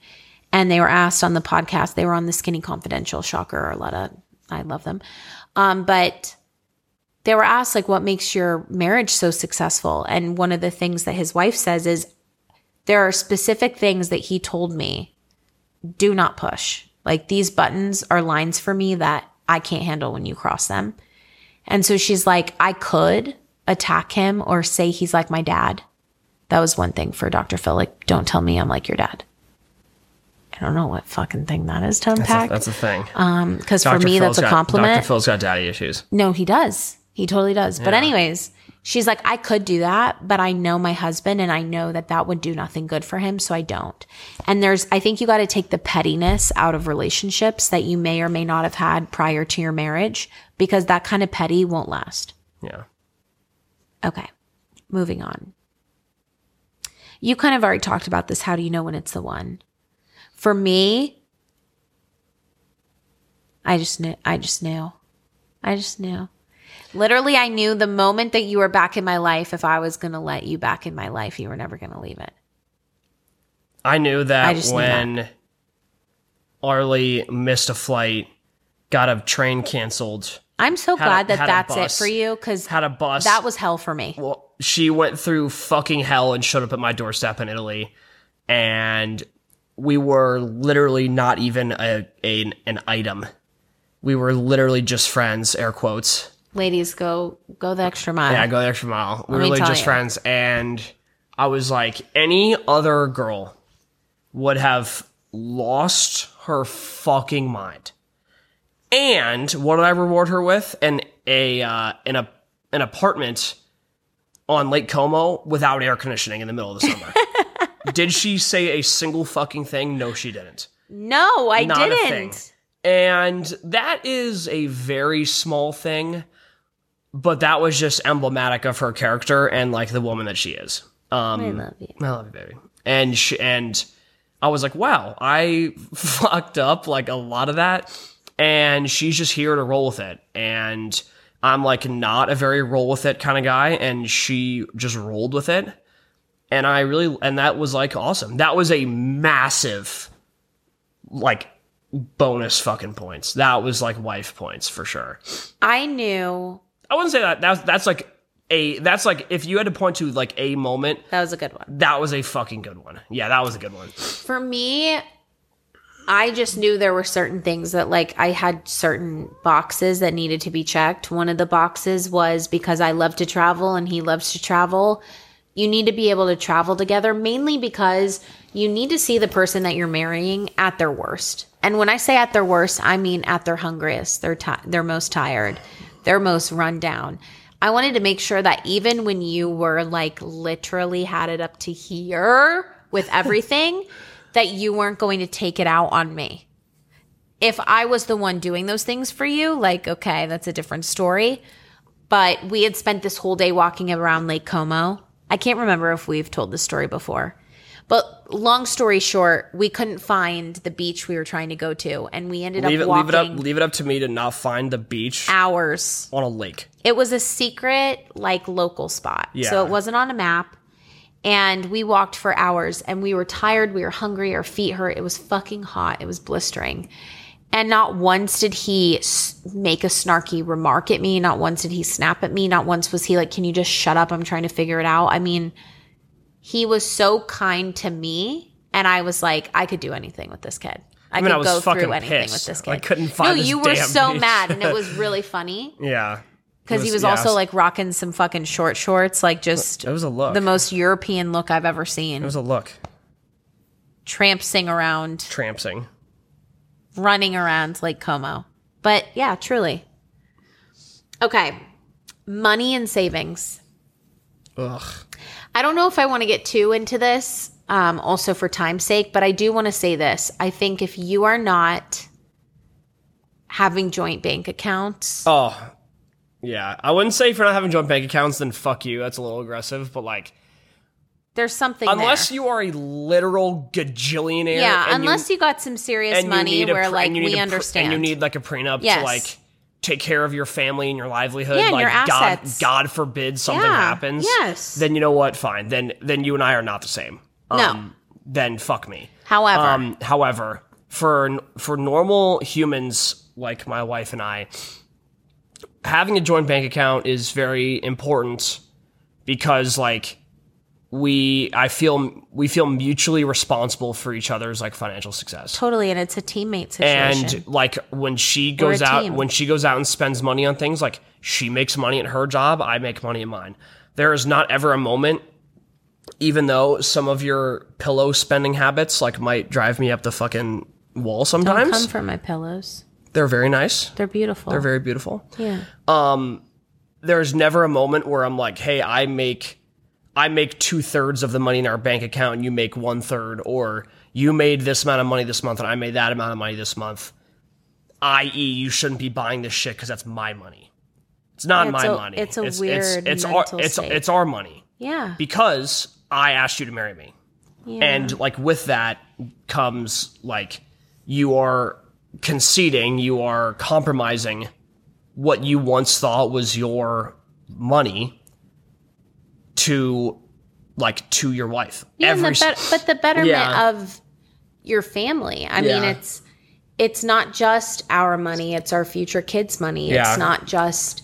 and they were asked on the podcast. They were on the Skinny Confidential. Shocker, Arletta. I love them. Um, but they were asked like, what makes your marriage so successful? And one of the things that his wife says is, there are specific things that he told me, do not push. Like these buttons are lines for me that I can't handle when you cross them. And so she's like, I could attack him or say he's like my dad. That was one thing for Dr. Phil. Like, don't tell me I'm like your dad. I don't know what fucking thing that is to That's a, unpack. that's a thing. Um, because for me, Phil's that's a got- compliment. Dr. Phil's got daddy issues. No, he does. He totally does. But Yeah. anyways, she's like, I could do that, but I know my husband and I know that that would do nothing good for him, so I don't. And there's, I think you got to take the pettiness out of relationships that you may or may not have had prior to your marriage because that kind of petty won't last. Yeah. Okay, moving on. You kind of already talked about this. How do you know when it's the one? For me, I just knew. I just knew. I just knew. Literally, I knew the moment that you were back in my life, if I was going to let you back in my life, you were never going to leave it. I knew that I that just knew when Arlie missed a flight, got a train canceled, I'm so Had a- glad that that's it for you because had a bus. that was hell for me. well, she went through fucking hell and showed up at my doorstep in Italy, and we were literally not even a, a an item. We were literally just friends, air quotes. Ladies, go go the extra mile. Yeah, go the extra mile. We Let were really just you. friends, and I was like, any other girl would have lost her fucking mind. And what did I reward her with? An a uh, an a an apartment on Lake Como without air conditioning in the middle of the summer. *laughs* Did she say a single fucking thing? No, she didn't. no, I Not a thing. didn't. And that is a very small thing, but that was just emblematic of her character and like the woman that she is. Um, I love you. I love you, baby. And she, and I was like, wow, I *laughs* fucked up like a lot of that, and she's just here to roll with it. And I'm like not a very roll with it kind of guy, and she just rolled with it. And I really, and that was like awesome. That was a massive, like, bonus fucking points. That was like wife points for sure. I knew I wouldn't say that. That's that's like a that's like if you had to point to like a moment that was a good one. that was a fucking good one. Yeah, that was a good one. For me, I just knew there were certain things that like I had certain boxes that needed to be checked. One of the boxes was because I love to travel and he loves to travel. You need to be able to travel together mainly because you need to see the person that you're marrying at their worst. And when I say at their worst, I mean at their hungriest, they're ti- they're most tired, they're most run down. I wanted to make sure that even when you were like literally had it up to here with *laughs* everything, that you weren't going to take it out on me. If I was the one doing those things for you, like, okay, that's a different story. But we had spent this whole day walking around Lake Como. I can't remember if we've told this story before. But long story short, we couldn't find the beach we were trying to go to. And we ended Leave up it leave it up leave it up to me to not find the beach hours on a lake. it was a secret, like local spot. Yeah. So it wasn't on a map. And we walked for hours and we were tired. We were hungry. Our feet hurt. It was fucking hot. It was blistering. And not once did he make a snarky remark at me. Not once did he snap at me. Not once was he like, Can you just shut up? I'm trying to figure it out. I mean, he was so kind to me. And I was like, I could do anything with this kid. I, mean, could I go through anything pissed. with this kid. I couldn't find No, you were so beach. mad, and it was *laughs* really funny Yeah. because he was also like rocking some fucking short shorts, like just it was a look. the most European look I've ever seen. it was a look. Trampsing around, Trampsing. running around like Como. But yeah, truly. Okay, money and savings. Ugh. I don't know if I want to get too into this, um, also for time's sake, but I do want to say this. I think if you are not having joint bank accounts, Oh. Yeah. I wouldn't say if you're not having joint bank accounts, then fuck you. That's a little aggressive. But like there's something unless there. you are a literal gajillionaire. yeah, and you- unless you, got some serious money where pre- like and you need we understand. and you need like a prenup Yes. to like take care of your family and your livelihood Yeah, like your god god forbid something Yeah, happens yes. then you know what? Fine. Then then you and i are not the same. Um, No. then fuck me. However, Um, however, for for normal humans like my wife and I, having a joint bank account is very important because like we I feel we feel mutually responsible for each other's like financial success. totally, and it's a teammate situation. And like when she goes out team. when she goes out and spends money on things, like she makes money at her job, I make money at mine. There is not ever a moment even though some of your pillow spending habits like might drive me up the fucking wall Don't sometimes. come for my pillows. They're very nice. They're beautiful. They're very beautiful. yeah. Um There's never a moment where I'm like, hey, I make I make two thirds of the money in our bank account and you make one third, or you made this amount of money this month and I made that amount of money this month. I.e., you shouldn't be buying this shit because that's my money. It's not It's my a- money. it's a it's, weird it's, it's our mental it's it's our money Yeah. because I asked you to marry me. yeah. And like with that comes like you are conceding, you are compromising what you once thought was your money to like to your wife. Yeah, and the Every bet- but the betterment Yeah. of your family. I mean, it's it's not just our money; it's our future kids' money. Yeah. It's not just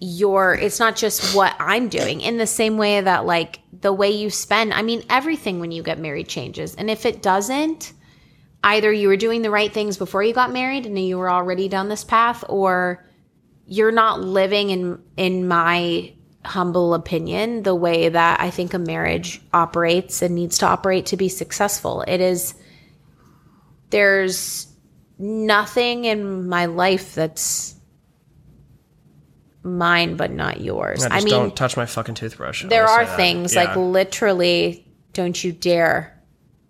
your. It's not just what I'm doing. In the same way that, like, the way you spend. I mean, everything when you get married changes, and if it doesn't, either you were doing the right things before you got married and you were already down this path, or you're not living in in my humble opinion the way that I think a marriage operates and needs to operate to be successful. It is there's nothing in my life that's mine but not yours. I I, mean, don't touch my fucking toothbrush. there are things Yeah. like literally don't you dare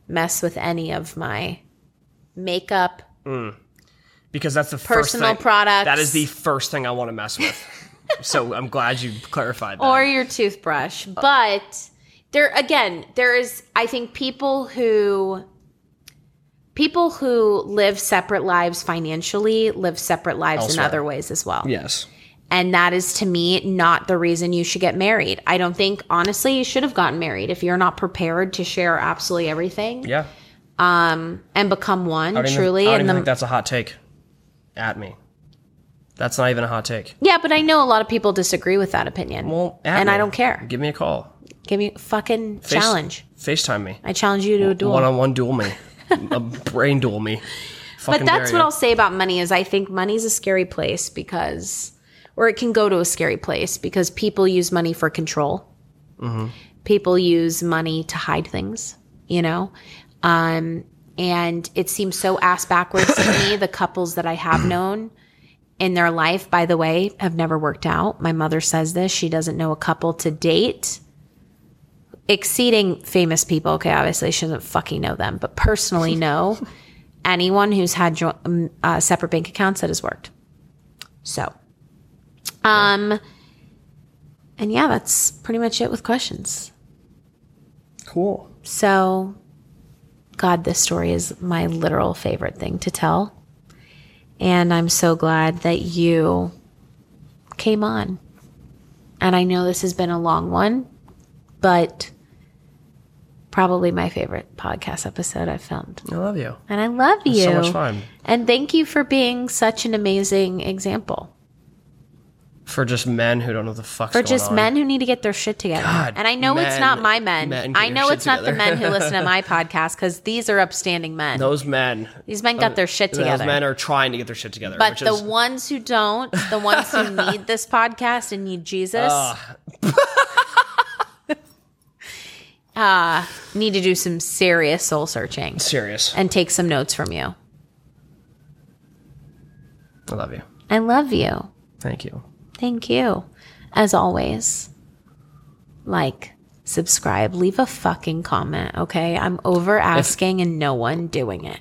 mess with any of my makeup mm. because that's the personal products. That is the first thing I want to mess with. So I'm glad you clarified that. or your toothbrush. But there again, there is I think people who people who live separate lives financially live separate lives Elsewhere. in other ways as well. yes. And that is to me not the reason you should get married. I don't think honestly you should have gotten married if you're not prepared to share absolutely everything Yeah. Um, and become one I don't even- truly I don't even the think that's a hot take. At me. That's not even a hot take. Yeah, but I know a lot of people disagree with that opinion. Well, and me. I don't care. Give me a call. Give me a fucking Face- challenge. FaceTime me. I challenge you to a duel. One on one duel me. *laughs* a brain duel me. But that's what ya. I'll say about money is I think money's a scary place because, or it can go to a scary place because people use money for control. People use money to hide things, you know? Um, and it seems so ass backwards to me. *coughs* The couples that I have known in their life, by the way, have never worked out. My mother says this. She doesn't know a couple to date exceeding famous people. Okay, obviously, she doesn't fucking know them, but personally know *laughs* anyone who's had jo- um, uh, separate bank accounts that has worked. So, um, and yeah, that's pretty much it with questions. Cool. So, God, this story is my literal favorite thing to tell. And I'm so glad that you came on. And I know this has been a long one, but probably my favorite podcast episode I've filmed. I love you. And I love you. So much fun. And thank you for being such an amazing example For just men who don't know the fuck. for just on. men who need to get their shit together. God, and I know it's not my men. men I know it's not the men who listen to *laughs* my podcast because these are upstanding men. Those men. These men got their shit together. Those men are trying to get their shit together. but the is, ones who don't, the ones who *laughs* need this podcast and need Jesus, *laughs* uh, need to do some serious soul searching serious. and take some notes from you. I love you. I love you. Thank you. Thank you. As always, like, subscribe, leave a fucking comment, okay? I'm over asking and no one doing it.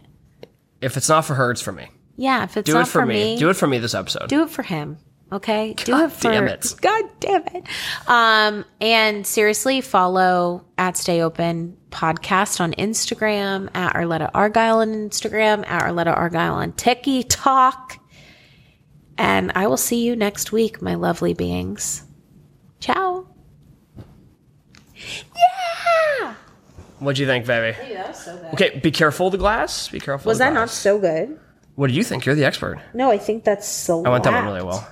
If it's not for her, it's for me. Yeah, if it's Do not it for, me. me, Do it for me this episode. do it for him. Okay, do it for damn it. God damn it. Um, and seriously, follow at Stay Open podcast on Instagram at Arletta Argyle on Instagram at Arletta Argyle on TikTok. And I will see you next week, my lovely beings. Ciao. Yeah. What'd you think, baby? that Okay, be careful of the glass. Be careful. Was of the that not so good? What do you think? You're the expert. No, I think that's so. I went that one really well.